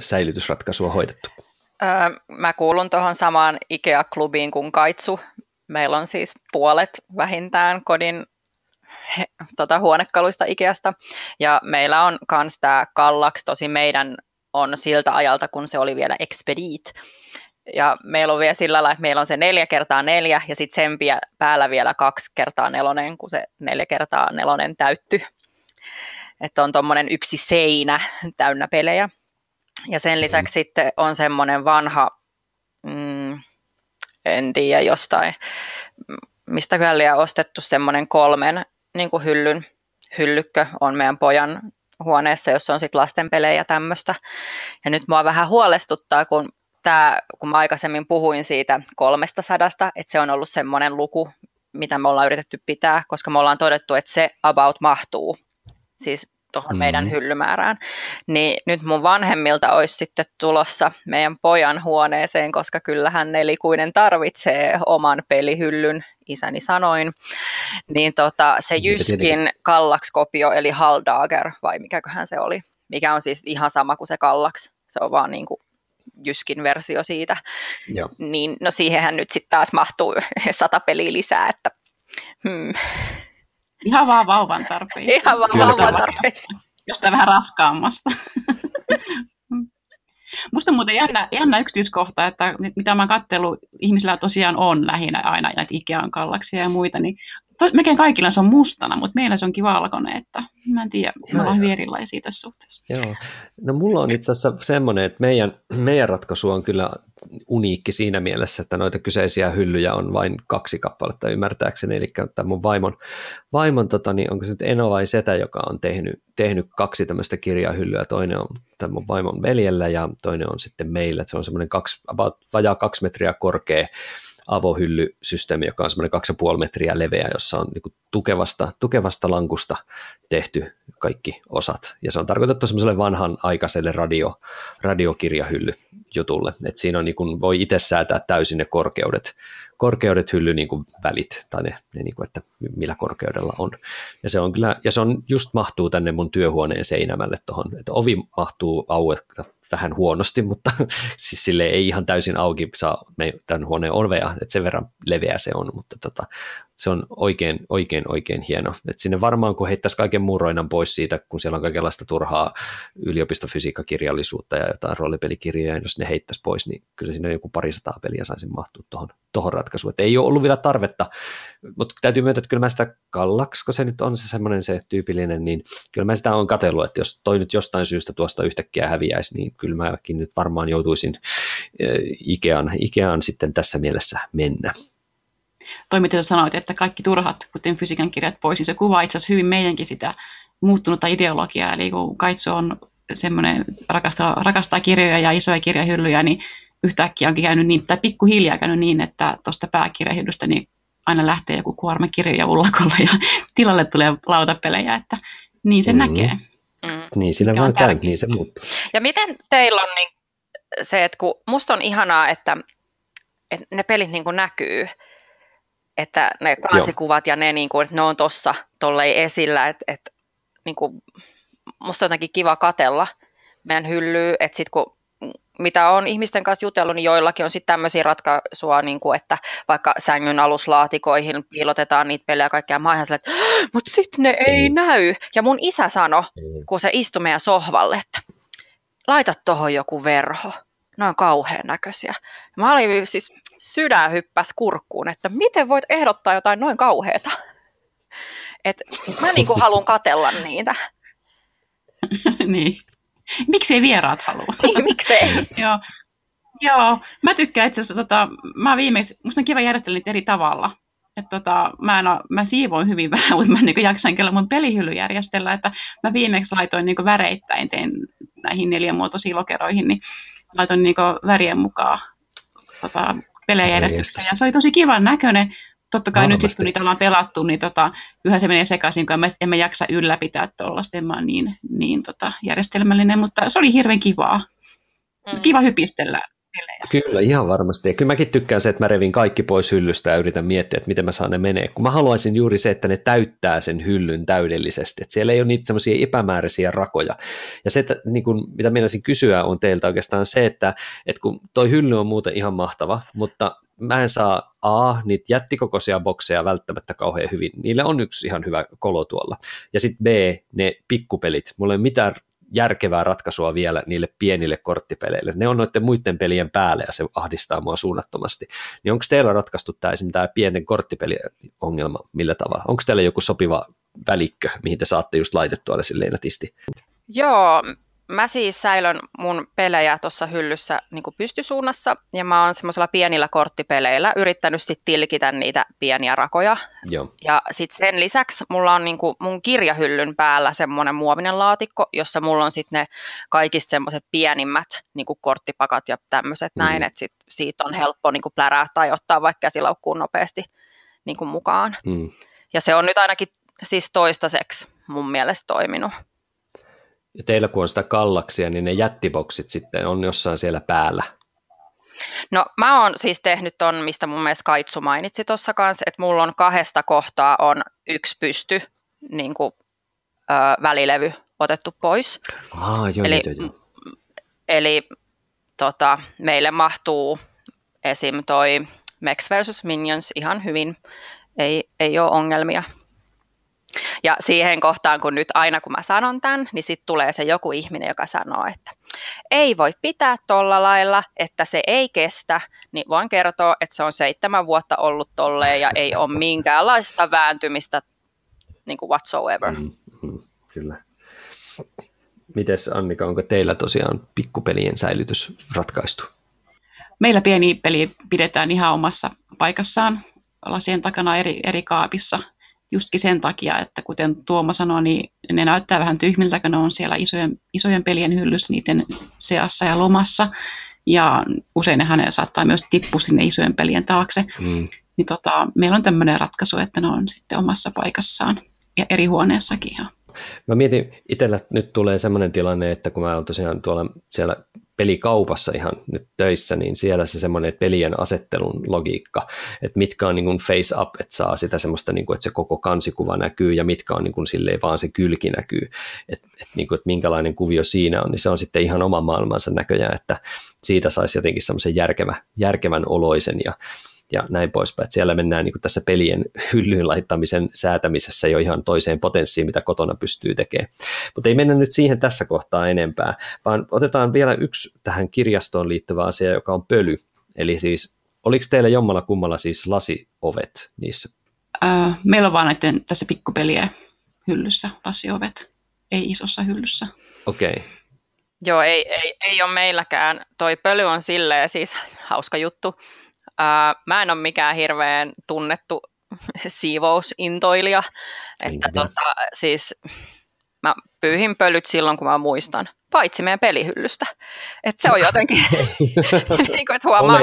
säilytysratkaisu on hoidettu? Mä kuulun tuohon samaan IKEA-klubiin kuin Kaitsu. Meillä on siis puolet vähintään kodin he, tota, huonekaluista Ikeasta. Ja meillä on myös tämä Kallax, tosi meidän on siltä ajalta, kun se oli vielä Expedit. Ja meillä on vielä sillä lailla, että meillä on se neljä kertaa neljä ja sitten sen päällä vielä kaksi kertaa nelonen, kun se neljä kertaa nelonen täytty. Että on tuommoinen yksi seinä täynnä pelejä. Ja sen lisäksi mm. sitten on semmoinen vanha, mm, en tiedä jostain, mistä kyllä ostettu semmoinen kolmen niin kuin hyllyn hyllykkö on meidän pojan huoneessa, jossa on sitten lastenpelejä ja tämmöistä. Ja nyt mua vähän huolestuttaa, kun, tää, kun mä aikaisemmin puhuin siitä kolmesta sadasta, että se on ollut semmoinen luku, mitä me ollaan yritetty pitää, koska me ollaan todettu, että se about mahtuu. Siis tuohon mm-hmm. meidän hyllymäärään. Niin nyt mun vanhemmilta olisi sitten tulossa meidän pojan huoneeseen, koska kyllähän nelikuinen tarvitsee oman pelihyllyn, isäni sanoin. Niin tota, se Jyskin Kallaks-kopio, eli Haldager, vai mikäköhän se oli, mikä on siis ihan sama kuin se Kallaks. Se on vaan niin kuin Jyskin versio siitä. Joo. Niin, no siihenhän nyt sitten taas mahtuu sata peliä lisää, että hmm. Ihan vaan vauvan tarpeisiin. Ihan vaan Kyllä, vauvan tarpeisiin. Jostain vähän raskaammasta. Musta on muuten jännä, jännä yksityiskohta, että mitä mä katsellut, ihmisillä tosiaan on lähinnä aina näitä Ikean kallaksia ja muita, niin to, melkein kaikilla se on mustana, mutta meillä se onkin valkoinen, että mä en tiedä, me ollaan hyvin erilaisia tässä suhteessa. Joo. No mulla on itse asiassa semmoinen, että meidän, meidän ratkaisu on kyllä uniikki siinä mielessä, että noita kyseisiä hyllyjä on vain kaksi kappaletta ymmärtääkseni, eli tämä mun vaimon, vaimon tota, niin onko se nyt Eno vai Setä, joka on tehnyt, tehnyt kaksi tämmöistä kirjahyllyä, toinen on tämän mun vaimon veljellä ja toinen on sitten meillä, että se on semmoinen kaksi, about, vajaa kaksi metriä korkea avohyllysysteemi, joka on semmoinen 2,5 metriä leveä, jossa on niin tukevasta, tukevasta lankusta tehty kaikki osat. Ja se on tarkoitettu semmoiselle vanhan aikaiselle radio, radiokirjahylly jutulle. Et siinä on, niin kuin, voi itse säätää täysin ne korkeudet, korkeudet hylly niin kuin välit, tai ne, ne niin kuin, että millä korkeudella on. Ja se on kyllä, ja se on just mahtuu tänne mun työhuoneen seinämälle tuohon, että ovi mahtuu aueta vähän huonosti, mutta siis sille ei ihan täysin auki saa tämän huoneen ovea, että sen verran leveä se on, mutta tota, se on oikein, oikein, oikein hieno. Et sinne varmaan, kun heittäisi kaiken muuroinan pois siitä, kun siellä on kaikenlaista turhaa yliopistofysiikkakirjallisuutta ja jotain roolipelikirjoja, jos ne heittäisi pois, niin kyllä sinne joku parisataa peliä saisi mahtua tuohon, tuohon ratkaisuun. Et ei ole ollut vielä tarvetta, mutta täytyy myöntää, että kyllä mä sitä kallaks, kun se nyt on se semmoinen se tyypillinen, niin kyllä mä sitä on katsellut, että jos toi nyt jostain syystä tuosta yhtäkkiä häviäisi, niin kyllä mäkin nyt varmaan joutuisin eh, Ikean, Ikean sitten tässä mielessä mennä toi, mitä sä sanoit, että kaikki turhat, kuten fysiikan kirjat pois, niin se kuvaa itse asiassa hyvin meidänkin sitä muuttunutta ideologiaa. Eli kun Kaitso on semmoinen, rakastaa, rakastaa kirjoja ja isoja kirjahyllyjä, niin yhtäkkiä onkin käynyt niin, tai pikkuhiljaa käynyt niin, että tuosta pääkirjahyllystä niin aina lähtee joku kuorma kirjoja ullakolla ja tilalle tulee lautapelejä, että niin se mm. näkee. Mm. Niin siinä vaan käy, niin se muuttuu. Ja miten teillä on niin se, että kun musta on ihanaa, että, että ne pelit niin kuin näkyy, että ne kansikuvat ja ne, niin kuin, että ne on tuossa tollei esillä, että, että niin kuin, musta on jotenkin kiva katella meidän hyllyy, että sit kun mitä on ihmisten kanssa jutellut, niin joillakin on sitten tämmöisiä ratkaisuja, niin kuin, että vaikka sängyn aluslaatikoihin piilotetaan niitä pelejä ja kaikkea. Mä oon että mutta sitten ne ei mm. näy. Ja mun isä sanoi, mm. kun se istui meidän sohvalle, että laita tuohon joku verho. Ne on kauhean näköisiä. Mä olin siis, sydän hyppäs kurkkuun, että miten voit ehdottaa jotain noin kauheata. Et mä niin kuin haluan katella niitä. niin. Miksi ei vieraat halua? niin, miksei? Joo. Joo, mä tykkään itse asiassa, tota, mä viimeksi, musta on kiva järjestellä niitä eri tavalla. Et tota, mä, en, mä siivoin hyvin vähän, mutta mä niin jaksan kyllä mun pelihylly järjestellä, että mä viimeksi laitoin niin väreittäin, tein näihin neljänmuotoisiin lokeroihin, niin laitoin niin värien mukaan tota, pelejärjestystä. Ja se oli tosi kivan näköinen. Totta kai Varmasti. nyt sitten kun niitä ollaan pelattu, niin tota, kyllä se menee sekaisin, kun en mä jaksa ylläpitää tuollaista, en mä niin, niin tota, järjestelmällinen, mutta se oli hirveän kivaa. Mm. Kiva hypistellä pelejä. Kyllä, ihan varmasti. Ja kyllä mäkin tykkään se, että mä revin kaikki pois hyllystä ja yritän miettiä, että miten mä saan ne menee. Kun mä haluaisin juuri se, että ne täyttää sen hyllyn täydellisesti. Että siellä ei ole niitä semmoisia epämääräisiä rakoja. Ja se, että, niin kun, mitä meinasin kysyä on teiltä oikeastaan se, että, että kun toi hylly on muuten ihan mahtava, mutta mä en saa A, niitä jättikokoisia bokseja välttämättä kauhean hyvin. Niillä on yksi ihan hyvä kolo tuolla. Ja sitten B, ne pikkupelit. Mulla ei ole mitään järkevää ratkaisua vielä niille pienille korttipeleille. Ne on noiden muiden pelien päälle ja se ahdistaa mua suunnattomasti. Niin onko teillä ratkaistu tämä esimerkiksi tämä pienten korttipelien ongelma millä tavalla? Onko teillä joku sopiva välikkö, mihin te saatte just laitettua ne silleen? Joo, mä siis säilön mun pelejä tuossa hyllyssä niin pystysuunnassa ja mä oon semmoisella pienillä korttipeleillä yrittänyt sitten tilkitä niitä pieniä rakoja. Joo. Ja sitten sen lisäksi mulla on niin kuin mun kirjahyllyn päällä semmoinen muovinen laatikko, jossa mulla on sitten ne kaikista semmoiset pienimmät niin kuin korttipakat ja tämmöiset mm. näin, että sit siitä on helppo niin kuin plärää tai ottaa vaikka käsilaukkuun nopeasti niin kuin mukaan. Mm. Ja se on nyt ainakin siis toistaiseksi mun mielestä toiminut. Ja teillä kun on sitä kallaksia, niin ne jättiboksit sitten on jossain siellä päällä. No mä oon siis tehnyt ton, mistä mun mielestä Kaitsu mainitsi tuossa kanssa, että mulla on kahdesta kohtaa on yksi pysty niin kuin, ö, välilevy otettu pois. Ah, joo, eli, joo, joo. eli tota, meille mahtuu esim. toi Max vs. Minions ihan hyvin, ei, ei ole ongelmia ja siihen kohtaan, kun nyt aina kun mä sanon tämän, niin sitten tulee se joku ihminen, joka sanoo, että ei voi pitää tolla lailla, että se ei kestä, niin voin kertoa, että se on seitsemän vuotta ollut tolleen ja ei ole minkäänlaista vääntymistä niin kuin whatsoever. Mm, mm, kyllä. Mites Annika, onko teillä tosiaan pikkupelien säilytys ratkaistu? Meillä pieni peli pidetään ihan omassa paikassaan lasien takana eri, eri kaapissa – justkin sen takia, että kuten Tuomo sanoi, niin ne näyttää vähän tyhmiltä, kun ne on siellä isojen, isojen pelien hyllyssä niiden seassa ja lomassa. ja usein ne saattaa myös tippua sinne isojen pelien taakse. Mm. Niin tota, meillä on tämmöinen ratkaisu, että ne on sitten omassa paikassaan ja eri huoneessakin. Ja Mä mietin, itsellä nyt tulee semmoinen tilanne, että kun mä oon tosiaan tuolla siellä pelikaupassa ihan nyt töissä, niin siellä se semmoinen pelien asettelun logiikka, että mitkä on niin kuin face up, että saa sitä semmoista, niin kuin, että se koko kansikuva näkyy ja mitkä on niin kuin silleen vaan se kylki näkyy, että, että, niin kuin, että minkälainen kuvio siinä on, niin se on sitten ihan oma maailmansa näköjään, että siitä saisi jotenkin semmoisen järkevä, järkevän oloisen ja ja näin poispäin. Että siellä mennään niin kuin tässä pelien hyllyyn laittamisen säätämisessä jo ihan toiseen potenssiin, mitä kotona pystyy tekemään. Mutta ei mennä nyt siihen tässä kohtaa enempää, vaan otetaan vielä yksi tähän kirjastoon liittyvä asia, joka on pöly. Eli siis, oliko teillä jommalla kummalla siis lasiovet niissä? Äh, meillä on vaan näiden tässä pikkupeliä hyllyssä, lasiovet, ei isossa hyllyssä. Okei. Okay. Joo, ei, ei, ei ole meilläkään. Toi pöly on silleen siis hauska juttu, Ää, mä en ole mikään hirveän tunnettu siivousintoilija, että tota, siis mä pyyhin pölyt silloin, kun mä muistan, paitsi meidän pelihyllystä. että se on jotenkin, niin kuin, että huomaa,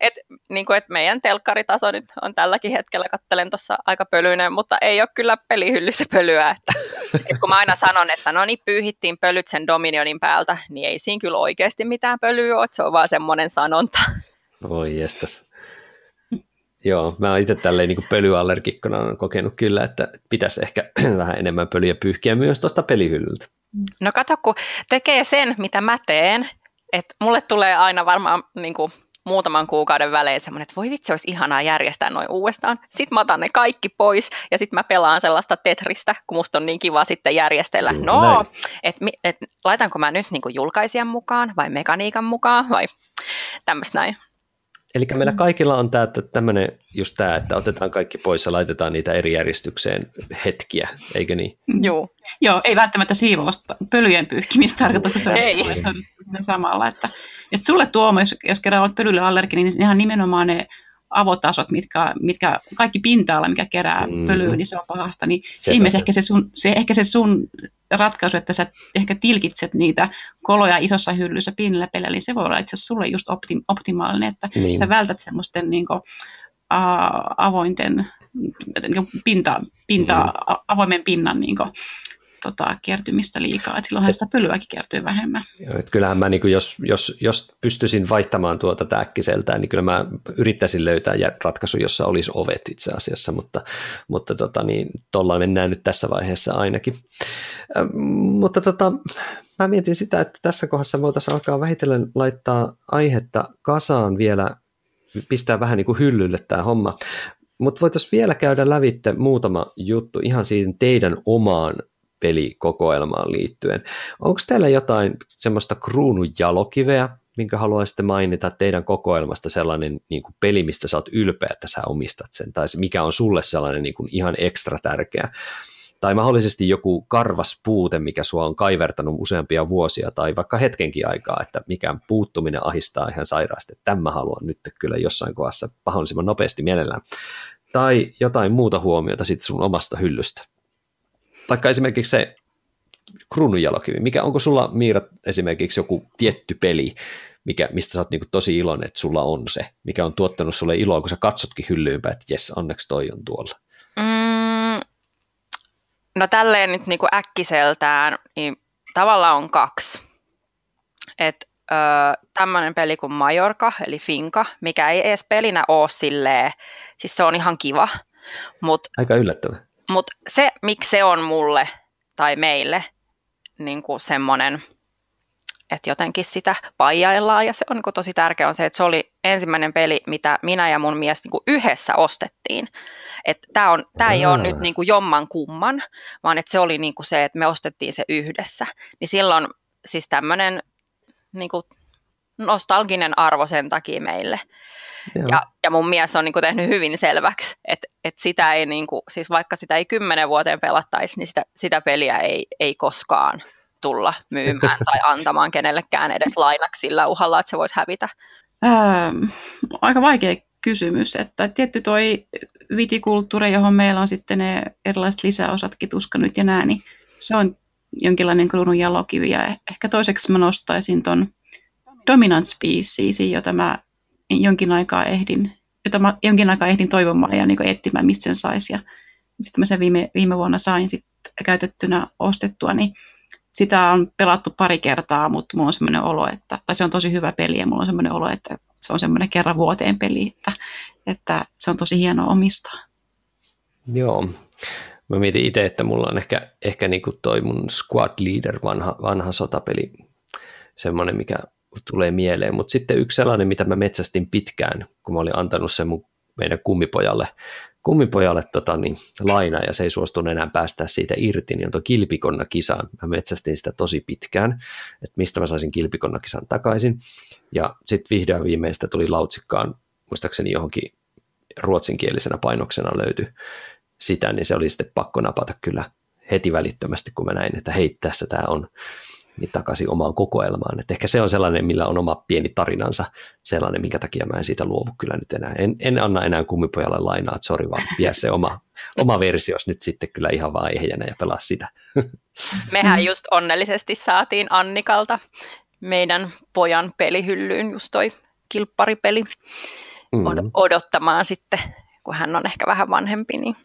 että niin kuin, että meidän telkkaritaso nyt on tälläkin hetkellä, kattelen tuossa aika pölyinen, mutta ei ole kyllä pelihyllyssä pölyä. Että, että kun mä aina sanon, että no niin, pyyhittiin pölyt sen Dominionin päältä, niin ei siinä kyllä oikeasti mitään pölyä ole, se on vaan semmoinen sanonta. Voi jestas. Joo, mä oon itse tälleen niin pölyallergikkona kokenut kyllä, että pitäisi ehkä vähän enemmän pölyä pyyhkiä myös tuosta pelihyllyltä. No kato, kun tekee sen, mitä mä teen, että mulle tulee aina varmaan niin kuin muutaman kuukauden välein semmoinen, että voi vitsi, olisi ihanaa järjestää noin uudestaan. Sitten mä otan ne kaikki pois ja sitten mä pelaan sellaista tetristä, kun musta on niin kiva sitten järjestellä. Mm, no, että et, laitanko mä nyt niin kuin julkaisijan mukaan vai mekaniikan mukaan vai tämmöistä näin. Eli meillä kaikilla on tämä tämmöinen just tämä, että otetaan kaikki pois ja laitetaan niitä eri järjestykseen hetkiä, eikö niin? Mm. Joo. Joo, ei välttämättä siivousta, pölyjen pyyhkimistä tarkoituksessa ei. samalla. Että, että sulle Tuomo, jos, jos kerran olet pölylle allerginen, niin ihan nimenomaan ne avotasot, mitkä, mitkä kaikki pinta-ala, mikä kerää mm. pölyä, niin se on pahasta. Niin siinä se. ehkä se, sun, se, ehkä se sun ratkaisu, että sä ehkä tilkitset niitä koloja isossa hyllyssä pienellä pelillä, niin se voi olla itse asiassa sulle just optim, optimaalinen, että niin. sä vältät semmoisten niin kuin, avointen niin pinta, pinta, mm. avoimen pinnan niin kuin, tota, kertymistä liikaa, että silloinhan sitä pölyäkin kertyy vähemmän. Joo, että kyllähän mä, niin kuin jos, jos, jos pystyisin vaihtamaan tuota täkkiseltään, niin kyllä mä yrittäisin löytää ratkaisu, jossa olisi ovet itse asiassa, mutta, mutta tota, niin, tuolla mennään nyt tässä vaiheessa ainakin. Ähm, mutta tota, mä mietin sitä, että tässä kohdassa voitaisiin alkaa vähitellen laittaa aihetta kasaan vielä, pistää vähän niin kuin hyllylle tämä homma. Mutta voitaisiin vielä käydä lävitte muutama juttu ihan siinä teidän omaan pelikokoelmaan liittyen. Onko teillä jotain semmoista kruunun jalokiveä, minkä haluaisitte mainita teidän kokoelmasta sellainen niin kuin peli, mistä sä oot ylpeä, että sä omistat sen, tai mikä on sulle sellainen niin kuin ihan ekstra tärkeä, tai mahdollisesti joku karvas puute, mikä sua on kaivertanut useampia vuosia, tai vaikka hetkenkin aikaa, että mikä puuttuminen ahistaa ihan sairaasti, että tämä haluan nyt kyllä jossain kohdassa mahdollisimman nopeasti mielellään, tai jotain muuta huomiota sitten sun omasta hyllystä. Vaikka esimerkiksi se kruununjalokivi, mikä onko sulla Miira esimerkiksi joku tietty peli, mikä, mistä sä oot niin tosi iloinen, että sulla on se, mikä on tuottanut sulle iloa, kun sä katsotkin hyllyynpä, että jes, onneksi toi on tuolla. Mm, no tälleen nyt niin kuin äkkiseltään, niin tavallaan on kaksi. että tämmöinen peli kuin Majorka, eli Finka, mikä ei edes pelinä ole silleen, siis se on ihan kiva. Mut, Aika yllättävä. Mutta se, miksi se on mulle tai meille niin kuin semmoinen, että jotenkin sitä paijaillaan ja se on niin tosi tärkeä on se, että se oli ensimmäinen peli, mitä minä ja mun mies niin yhdessä ostettiin. Tämä on, tää ei ole nyt niin kuin jomman kumman, vaan että se oli niin se, että me ostettiin se yhdessä. Niin silloin siis tämmöinen niin kuin nostalginen arvo sen takia meille. Ja, ja mun mies on niin kuin tehnyt hyvin selväksi, että, että sitä ei, niin kuin, siis vaikka sitä ei kymmenen vuoteen pelattaisi, niin sitä, sitä peliä ei, ei koskaan tulla myymään tai antamaan kenellekään edes lainaksi sillä uhalla, että se voisi hävitä. Ähm, aika vaikea kysymys, että tietty toi vitikulttuuri, johon meillä on sitten ne erilaiset lisäosatkin, tuska nyt ja nää, niin se on jonkinlainen kruunun jalokivi ja ehkä toiseksi mä nostaisin ton dominant species, jota mä jonkin aikaa ehdin, jota mä jonkin aikaa ehdin toivomaan ja niin etsimään, mistä sen saisi. Ja sitten mä sen viime, viime vuonna sain sit käytettynä ostettua, niin sitä on pelattu pari kertaa, mutta mulla on semmoinen olo, että, tai se on tosi hyvä peli ja mulla on semmoinen olo, että se on semmoinen kerran vuoteen peli, että, että se on tosi hienoa omistaa. Joo. Mä mietin itse, että mulla on ehkä, ehkä niin kuin toi mun Squad Leader, vanha, vanha sotapeli, semmoinen, mikä tulee mieleen. Mutta sitten yksi sellainen, mitä mä metsästin pitkään, kun mä olin antanut sen mun meidän kummipojalle, kummipojalle tota, niin, laina ja se ei suostunut enää päästä siitä irti, niin on tuo kilpikonna kisaan. Mä metsästin sitä tosi pitkään, että mistä mä saisin kilpikonna kisan takaisin. Ja sitten vihdoin viimeistä tuli lautsikkaan, muistaakseni johonkin ruotsinkielisenä painoksena löytyi sitä, niin se oli sitten pakko napata kyllä heti välittömästi, kun mä näin, että hei, tässä tämä on niin takaisin omaan kokoelmaan. Et ehkä se on sellainen, millä on oma pieni tarinansa, sellainen, minkä takia mä en siitä luovu kyllä nyt enää. En, en anna enää kummipojalle lainaa, että sori vaan, vie se oma, oma versios nyt sitten kyllä ihan vaan ehjänä ja pelaa sitä. Mehän just onnellisesti saatiin Annikalta meidän pojan pelihyllyyn just toi kilpparipeli mm. odottamaan sitten, kun hän on ehkä vähän vanhempi, niin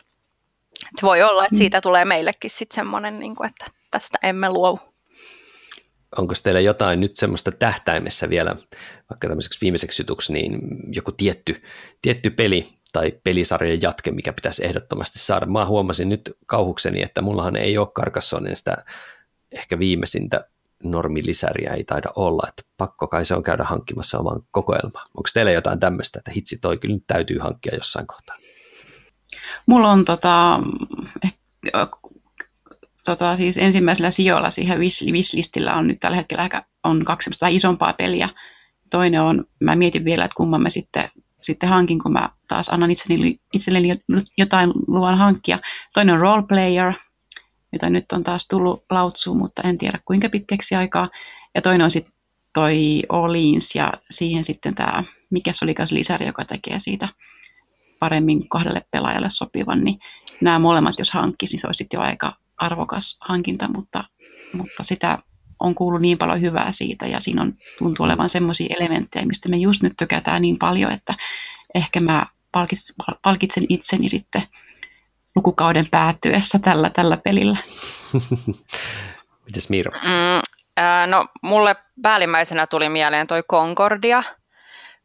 voi olla, että siitä tulee meillekin sitten semmoinen, niin että tästä emme luovu onko teillä jotain nyt semmoista tähtäimessä vielä, vaikka tämmöiseksi viimeiseksi jutuksi, niin joku tietty, tietty peli tai pelisarjan jatke, mikä pitäisi ehdottomasti saada. Mä huomasin nyt kauhukseni, että mullahan ei ole Carcassonen sitä ehkä viimeisintä normilisäriä ei taida olla, että pakko kai se on käydä hankkimassa oman kokoelmaan. Onko teillä jotain tämmöistä, että hitsi toi kyllä nyt täytyy hankkia jossain kohtaa? Mulla on tota, tota, siis ensimmäisellä sijoilla siihen wishlistillä on nyt tällä hetkellä on kaksi isompaa peliä. Toinen on, mä mietin vielä, että kumman mä sitten, sitten hankin, kun mä taas annan itselleni, itselleni jotain luvan hankkia. Toinen on Role Player, jota nyt on taas tullut lautsuun, mutta en tiedä kuinka pitkäksi aikaa. Ja toinen on sitten toi Olins ja siihen sitten tämä, mikä se olikas lisäri, joka tekee siitä paremmin kahdelle pelaajalle sopivan, niin nämä molemmat, jos hankkisi, niin se olisi sitten jo aika arvokas hankinta, mutta, mutta sitä on kuullut niin paljon hyvää siitä ja siinä on, tuntuu olevan semmoisia elementtejä, mistä me just nyt tykätään niin paljon, että ehkä mä palkitsen itseni sitten lukukauden päättyessä tällä, tällä pelillä. Mites Miro? Mm, äh, no mulle päällimmäisenä tuli mieleen toi Concordia,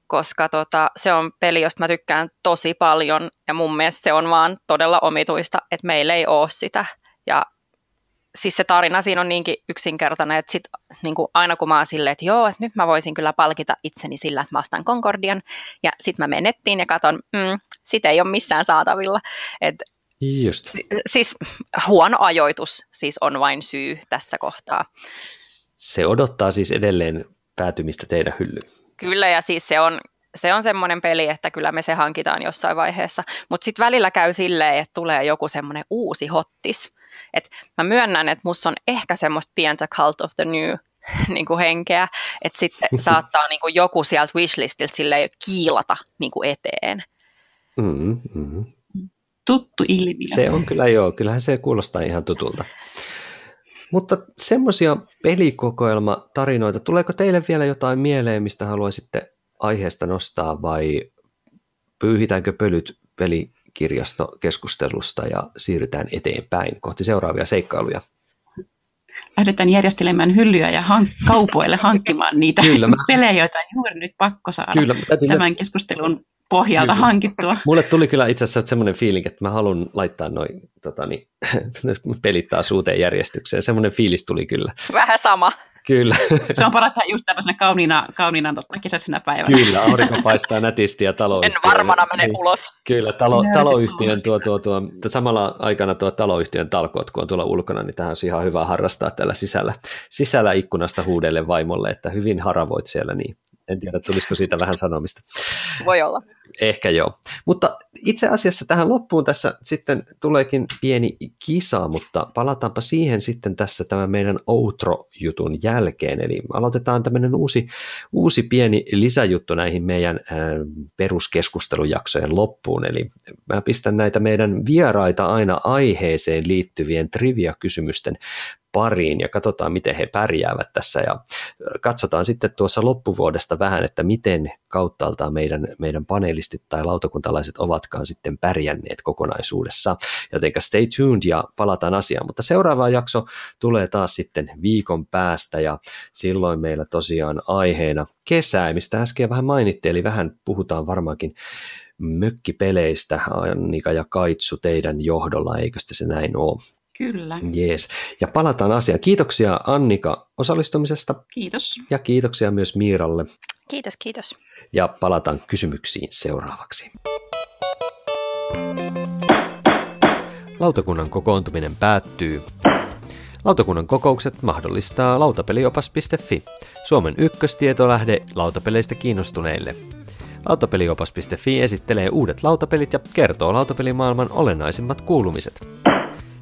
koska tota, se on peli, josta mä tykkään tosi paljon ja mun mielestä se on vaan todella omituista, että meillä ei ole sitä ja siis se tarina siinä on niinkin yksinkertainen, että sit, niin kuin aina kun mä oon silleen, että joo, että nyt mä voisin kyllä palkita itseni sillä, että mä ostan Concordian, ja sitten mä menettiin ja katon, mm, sitä ei ole missään saatavilla. Et, Just. Siis huono ajoitus siis on vain syy tässä kohtaa. Se odottaa siis edelleen päätymistä teidän hyllyyn. Kyllä, ja siis se on, se on semmoinen peli, että kyllä me se hankitaan jossain vaiheessa. Mutta sitten välillä käy silleen, että tulee joku semmoinen uusi hottis. Et mä myönnän, että musta on ehkä semmoista pientä Cult of the New niin kuin henkeä, että sitten saattaa niin kuin joku sieltä wishlistiltä sille kiilata niin kuin eteen. Mm, mm. Tuttu ilmiö. Se on kyllä joo, kyllähän se kuulostaa ihan tutulta. Mutta semmoisia pelikokoelmatarinoita, tuleeko teille vielä jotain mieleen, mistä haluaisitte aiheesta nostaa vai pyyhitäänkö pölyt pelikirjastokeskustelusta ja siirrytään eteenpäin kohti seuraavia seikkailuja? Lähdetään järjestelemään hyllyjä ja hank- kaupoille hankkimaan niitä Kyllä, mä... pelejä, joita on juuri nyt pakko saada Kyllä, tämän keskustelun pohjalta kyllä. hankittua. Mulle tuli kyllä itse asiassa semmoinen fiiling, että mä haluan laittaa noin tota, niin, pelit taas uuteen järjestykseen. Semmoinen fiilis tuli kyllä. Vähän sama. Kyllä. Se on parasta just tämmöisenä kauniina, kauniina tota, kesäisenä päivänä. Kyllä, aurinko paistaa nätisti ja talo. En varmana mene niin, ulos. Kyllä, talo, taloyhtiön tuo, tuo, tuo, samalla aikana tuo taloyhtiön talkoot, kun on tuolla ulkona, niin tähän on ihan hyvä harrastaa täällä sisällä, sisällä ikkunasta huudelle vaimolle, että hyvin haravoit siellä, niin en tiedä, tulisiko siitä vähän sanomista. Voi olla. Ehkä joo. Mutta itse asiassa tähän loppuun tässä sitten tuleekin pieni kisa, mutta palataanpa siihen sitten tässä tämän meidän outro-jutun jälkeen. Eli aloitetaan tämmöinen uusi, uusi pieni lisäjuttu näihin meidän äh, peruskeskustelujaksojen loppuun. Eli mä pistän näitä meidän vieraita aina aiheeseen liittyvien trivia-kysymysten pariin ja katsotaan, miten he pärjäävät tässä ja katsotaan sitten tuossa loppuvuodesta vähän, että miten kauttaaltaan meidän, meidän panelistit tai lautakuntalaiset ovatkaan sitten pärjänneet kokonaisuudessa. Joten stay tuned ja palataan asiaan. Mutta seuraava jakso tulee taas sitten viikon päästä ja silloin meillä tosiaan aiheena kesää, mistä äsken vähän mainittiin, eli vähän puhutaan varmaankin mökkipeleistä, Annika ja Kaitsu teidän johdolla, eikö se näin ole? Kyllä. Jees. Ja palataan asiaan. Kiitoksia Annika osallistumisesta. Kiitos. Ja kiitoksia myös Miiralle. Kiitos, kiitos. Ja palataan kysymyksiin seuraavaksi. Lautakunnan kokoontuminen päättyy. Lautakunnan kokoukset mahdollistaa lautapeliopas.fi, Suomen ykköstietolähde lautapeleistä kiinnostuneille. Lautapeliopas.fi esittelee uudet lautapelit ja kertoo lautapelimaailman olennaisimmat kuulumiset.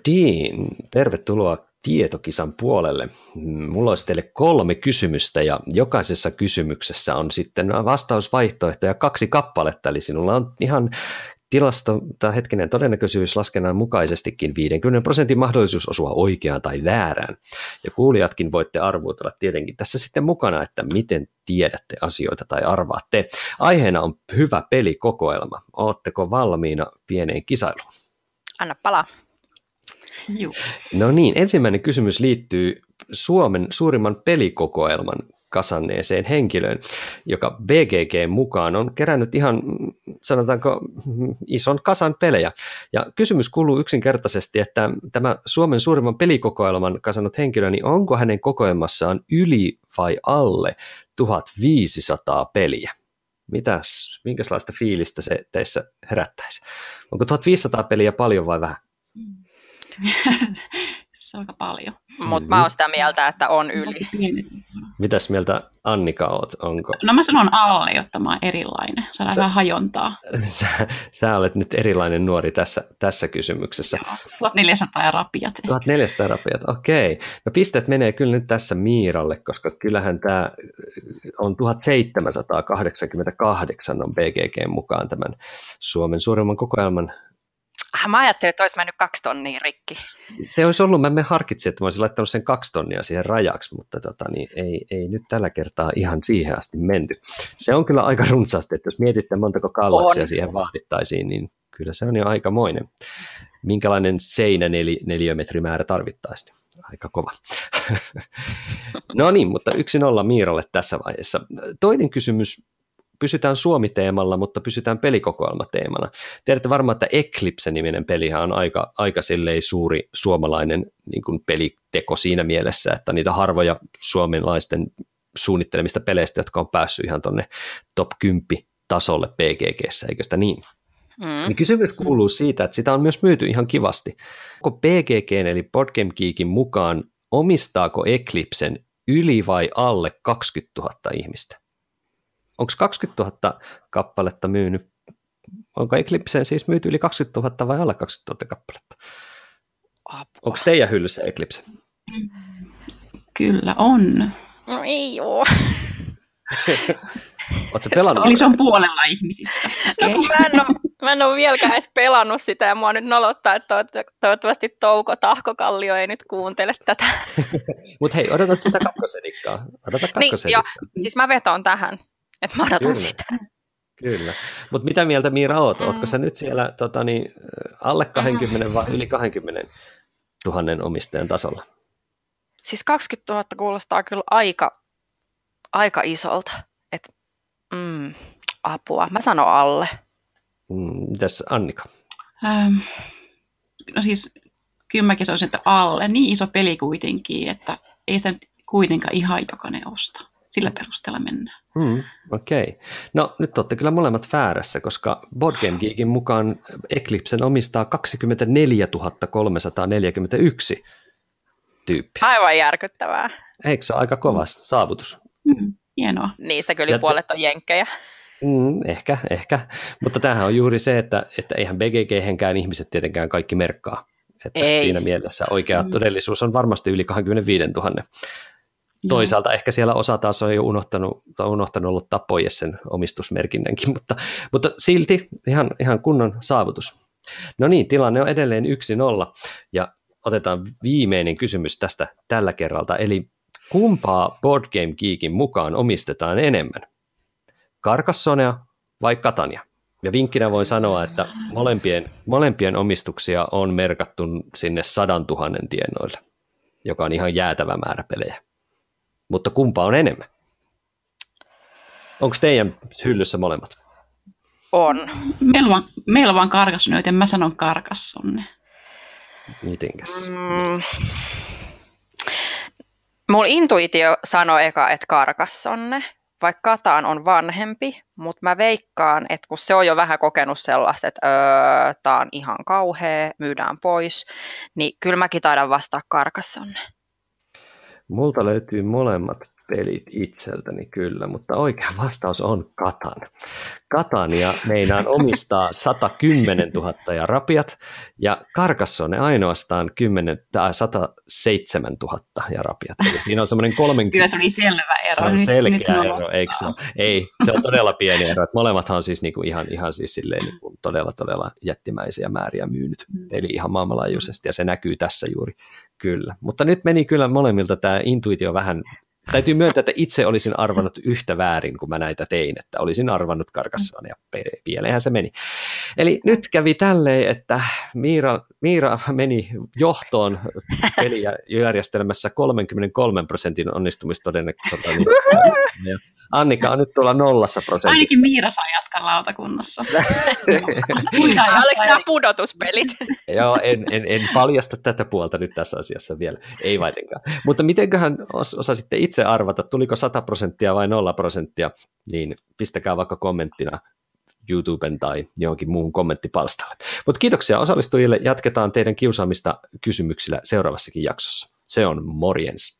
Dodin, tervetuloa tietokisan puolelle. Mulla olisi teille kolme kysymystä ja jokaisessa kysymyksessä on sitten vastausvaihtoehtoja kaksi kappaletta, eli sinulla on ihan tilasto tai hetkinen todennäköisyys laskennan mukaisestikin 50 prosentin mahdollisuus osua oikeaan tai väärään. Ja kuulijatkin voitte arvuutella tietenkin tässä sitten mukana, että miten tiedätte asioita tai arvaatte. Aiheena on hyvä pelikokoelma. Oletteko valmiina pieneen kisailuun? Anna palaa. Juu. No niin, ensimmäinen kysymys liittyy Suomen suurimman pelikokoelman kasanneeseen henkilöön, joka BGG mukaan on kerännyt ihan, sanotaanko, ison kasan pelejä. Ja kysymys kuuluu yksinkertaisesti, että tämä Suomen suurimman pelikokoelman kasannut henkilö, niin onko hänen kokoelmassaan yli vai alle 1500 peliä? Mitäs, minkälaista fiilistä se teissä herättäisi? Onko 1500 peliä paljon vai vähän? se on aika paljon. Mutta mä oon sitä mieltä, että on yli. Mitäs mieltä Annika oot? Onko? No mä sanon alle, jotta mä oon erilainen. Saadaan sä, vähän hajontaa. Sä, sä olet nyt erilainen nuori tässä, tässä kysymyksessä. Joo, 1400 ja rapiat. 1400 rapiat, okei. No pisteet menee kyllä nyt tässä Miiralle, koska kyllähän tämä on 1788 on BGG mukaan tämän Suomen suurimman kokoelman Ah, mä ajattelin, että olisi mennyt kaksi tonnia rikki. Se olisi ollut, mä me harkitsin, että mä olisin laittanut sen kaksi tonnia siihen rajaksi, mutta tota, niin ei, ei nyt tällä kertaa ihan siihen asti menty. Se on kyllä aika runsaasti, että jos mietitte montako kallaksia on. siihen vaadittaisiin, niin kyllä se on jo aikamoinen. Minkälainen seinä neli, neliömetrimäärä tarvittaisiin? Aika kova. no niin, mutta yksi nolla Miiralle tässä vaiheessa. Toinen kysymys pysytään Suomi-teemalla, mutta pysytään pelikokoelma-teemana. Tiedätte varmaan, että Eclipse-niminen pelihän on aika, aika suuri suomalainen niin kuin peliteko siinä mielessä, että niitä harvoja suomalaisten suunnittelemista peleistä, jotka on päässyt ihan tuonne top 10 tasolle PGGssä, eikö sitä niin? Mm. Niin kysymys kuuluu siitä, että sitä on myös myyty ihan kivasti. Onko PGG eli Board Game Geekin mukaan, omistaako Eclipsen yli vai alle 20 000 ihmistä? Onko 20 000 kappaletta myynyt, onko Eclipseen siis myyty yli 20 000 vai alle 20 000 kappaletta? Onko teidän hyllyssä Eclipse? Kyllä on. No ei oo. Oletko pelannut? Eli se on puolella ihmisistä. Okay. No, mä, en ole, mä en ole vieläkään edes pelannut sitä ja mua nyt nolottaa, että toivottavasti Touko Tahkokallio ei nyt kuuntele tätä. Mutta hei, odotat sitä kakkosedikkaa. Odota kakkosedikkaa. Niin, jo, siis mä vetoon tähän. Että mä odotan Kyllä. sitä. Kyllä. Mutta mitä mieltä Miira oot? Mm. Ootko sä nyt siellä tota, niin, alle 20 mm. vai yli 20 tuhannen omistajan tasolla? Siis 20 000 kuulostaa kyllä aika, aika isolta. Et, mm, apua. Mä sanon alle. Mm, mitäs Annika? Ähm, no siis kyllä mäkin sanoisin, että alle. Niin iso peli kuitenkin, että ei sitä nyt kuitenkaan ihan jokainen osta. Sillä perusteella mennään. Hmm, Okei. Okay. No nyt olette kyllä molemmat väärässä, koska Board Game Geekin mukaan Eclipsen omistaa 24 341 tyyppiä. Aivan järkyttävää. Eikö se ole aika kova saavutus? Mm, hienoa. Niistä kyllä Ja- puolet on jenkkejä. Mm, ehkä, ehkä. Mutta tämähän on juuri se, että, että eihän BGG-henkään ihmiset tietenkään kaikki merkkaa. Että Ei. siinä mielessä oikea Mm. todellisuus on varmasti yli 25 000. Toisaalta ehkä siellä osa taas on jo unohtanut, tai unohtanut ollut pois sen omistusmerkinnänkin, mutta, mutta silti ihan, ihan kunnon saavutus. No niin, tilanne on edelleen 1-0 ja otetaan viimeinen kysymys tästä tällä kerralta, eli kumpaa Board Game Geekin mukaan omistetaan enemmän? Carcassonea vai Katania? Ja vinkkinä voin sanoa, että molempien, molempien omistuksia on merkattu sinne sadan tuhannen tienoille, joka on ihan jäätävä määrä pelejä. Mutta kumpa on enemmän? Onko teidän hyllyssä molemmat? On. Meillä on, meillä on vaan karkasson, joten mä sanon karkassonne. Mitenkäs? Mm. Mun intuitio sanoi eka, että Karkassonne, vaikka Kataan on vanhempi, mutta mä veikkaan, että kun se on jo vähän kokenut sellaista, että öö, tää on ihan kauhea, myydään pois, niin kyllä mäkin taidan vastaa Karkassonne. Multa löytyy molemmat pelit itseltäni kyllä, mutta oikea vastaus on Katan. Katania meinaan omistaa 110 000 ja rapiat, ja Carcassonne ainoastaan 10, tai 107 000 ja rapiat. Eli siinä on semmoinen 30, Kyllä se oli selvä ero. Se on Nyt- selkeä nyt ero, eikö se ole? Ei, se on todella pieni ero. Että molemmathan on siis niinku ihan, ihan siis silleen niinku todella, todella jättimäisiä määriä myynyt. Mm. Eli ihan maailmanlaajuisesti, ja se näkyy tässä juuri kyllä. Mutta nyt meni kyllä molemmilta tämä intuitio vähän, täytyy myöntää, että itse olisin arvannut yhtä väärin, kun mä näitä tein, että olisin arvannut Karkasson ja pieleenhän se meni. Eli nyt kävi tälleen, että Miira, Miira meni johtoon pelijärjestelmässä 33 prosentin onnistumistodennäköisyyttä. Ja Annika on nyt tuolla nollassa prosentissa. Ainakin Miira saa jatkaa lautakunnassa. Oliko nämä pudotuspelit? Joo, en, en, en paljasta tätä puolta nyt tässä asiassa vielä, ei vaitenkaan. Mutta mitenköhän os, osasitte itse arvata, tuliko 100 prosenttia vai 0 prosenttia, niin pistäkää vaikka kommenttina YouTuben tai johonkin muuhun kommenttipalstalle. Mutta kiitoksia osallistujille, jatketaan teidän kiusaamista kysymyksillä seuraavassakin jaksossa. Se on morjens.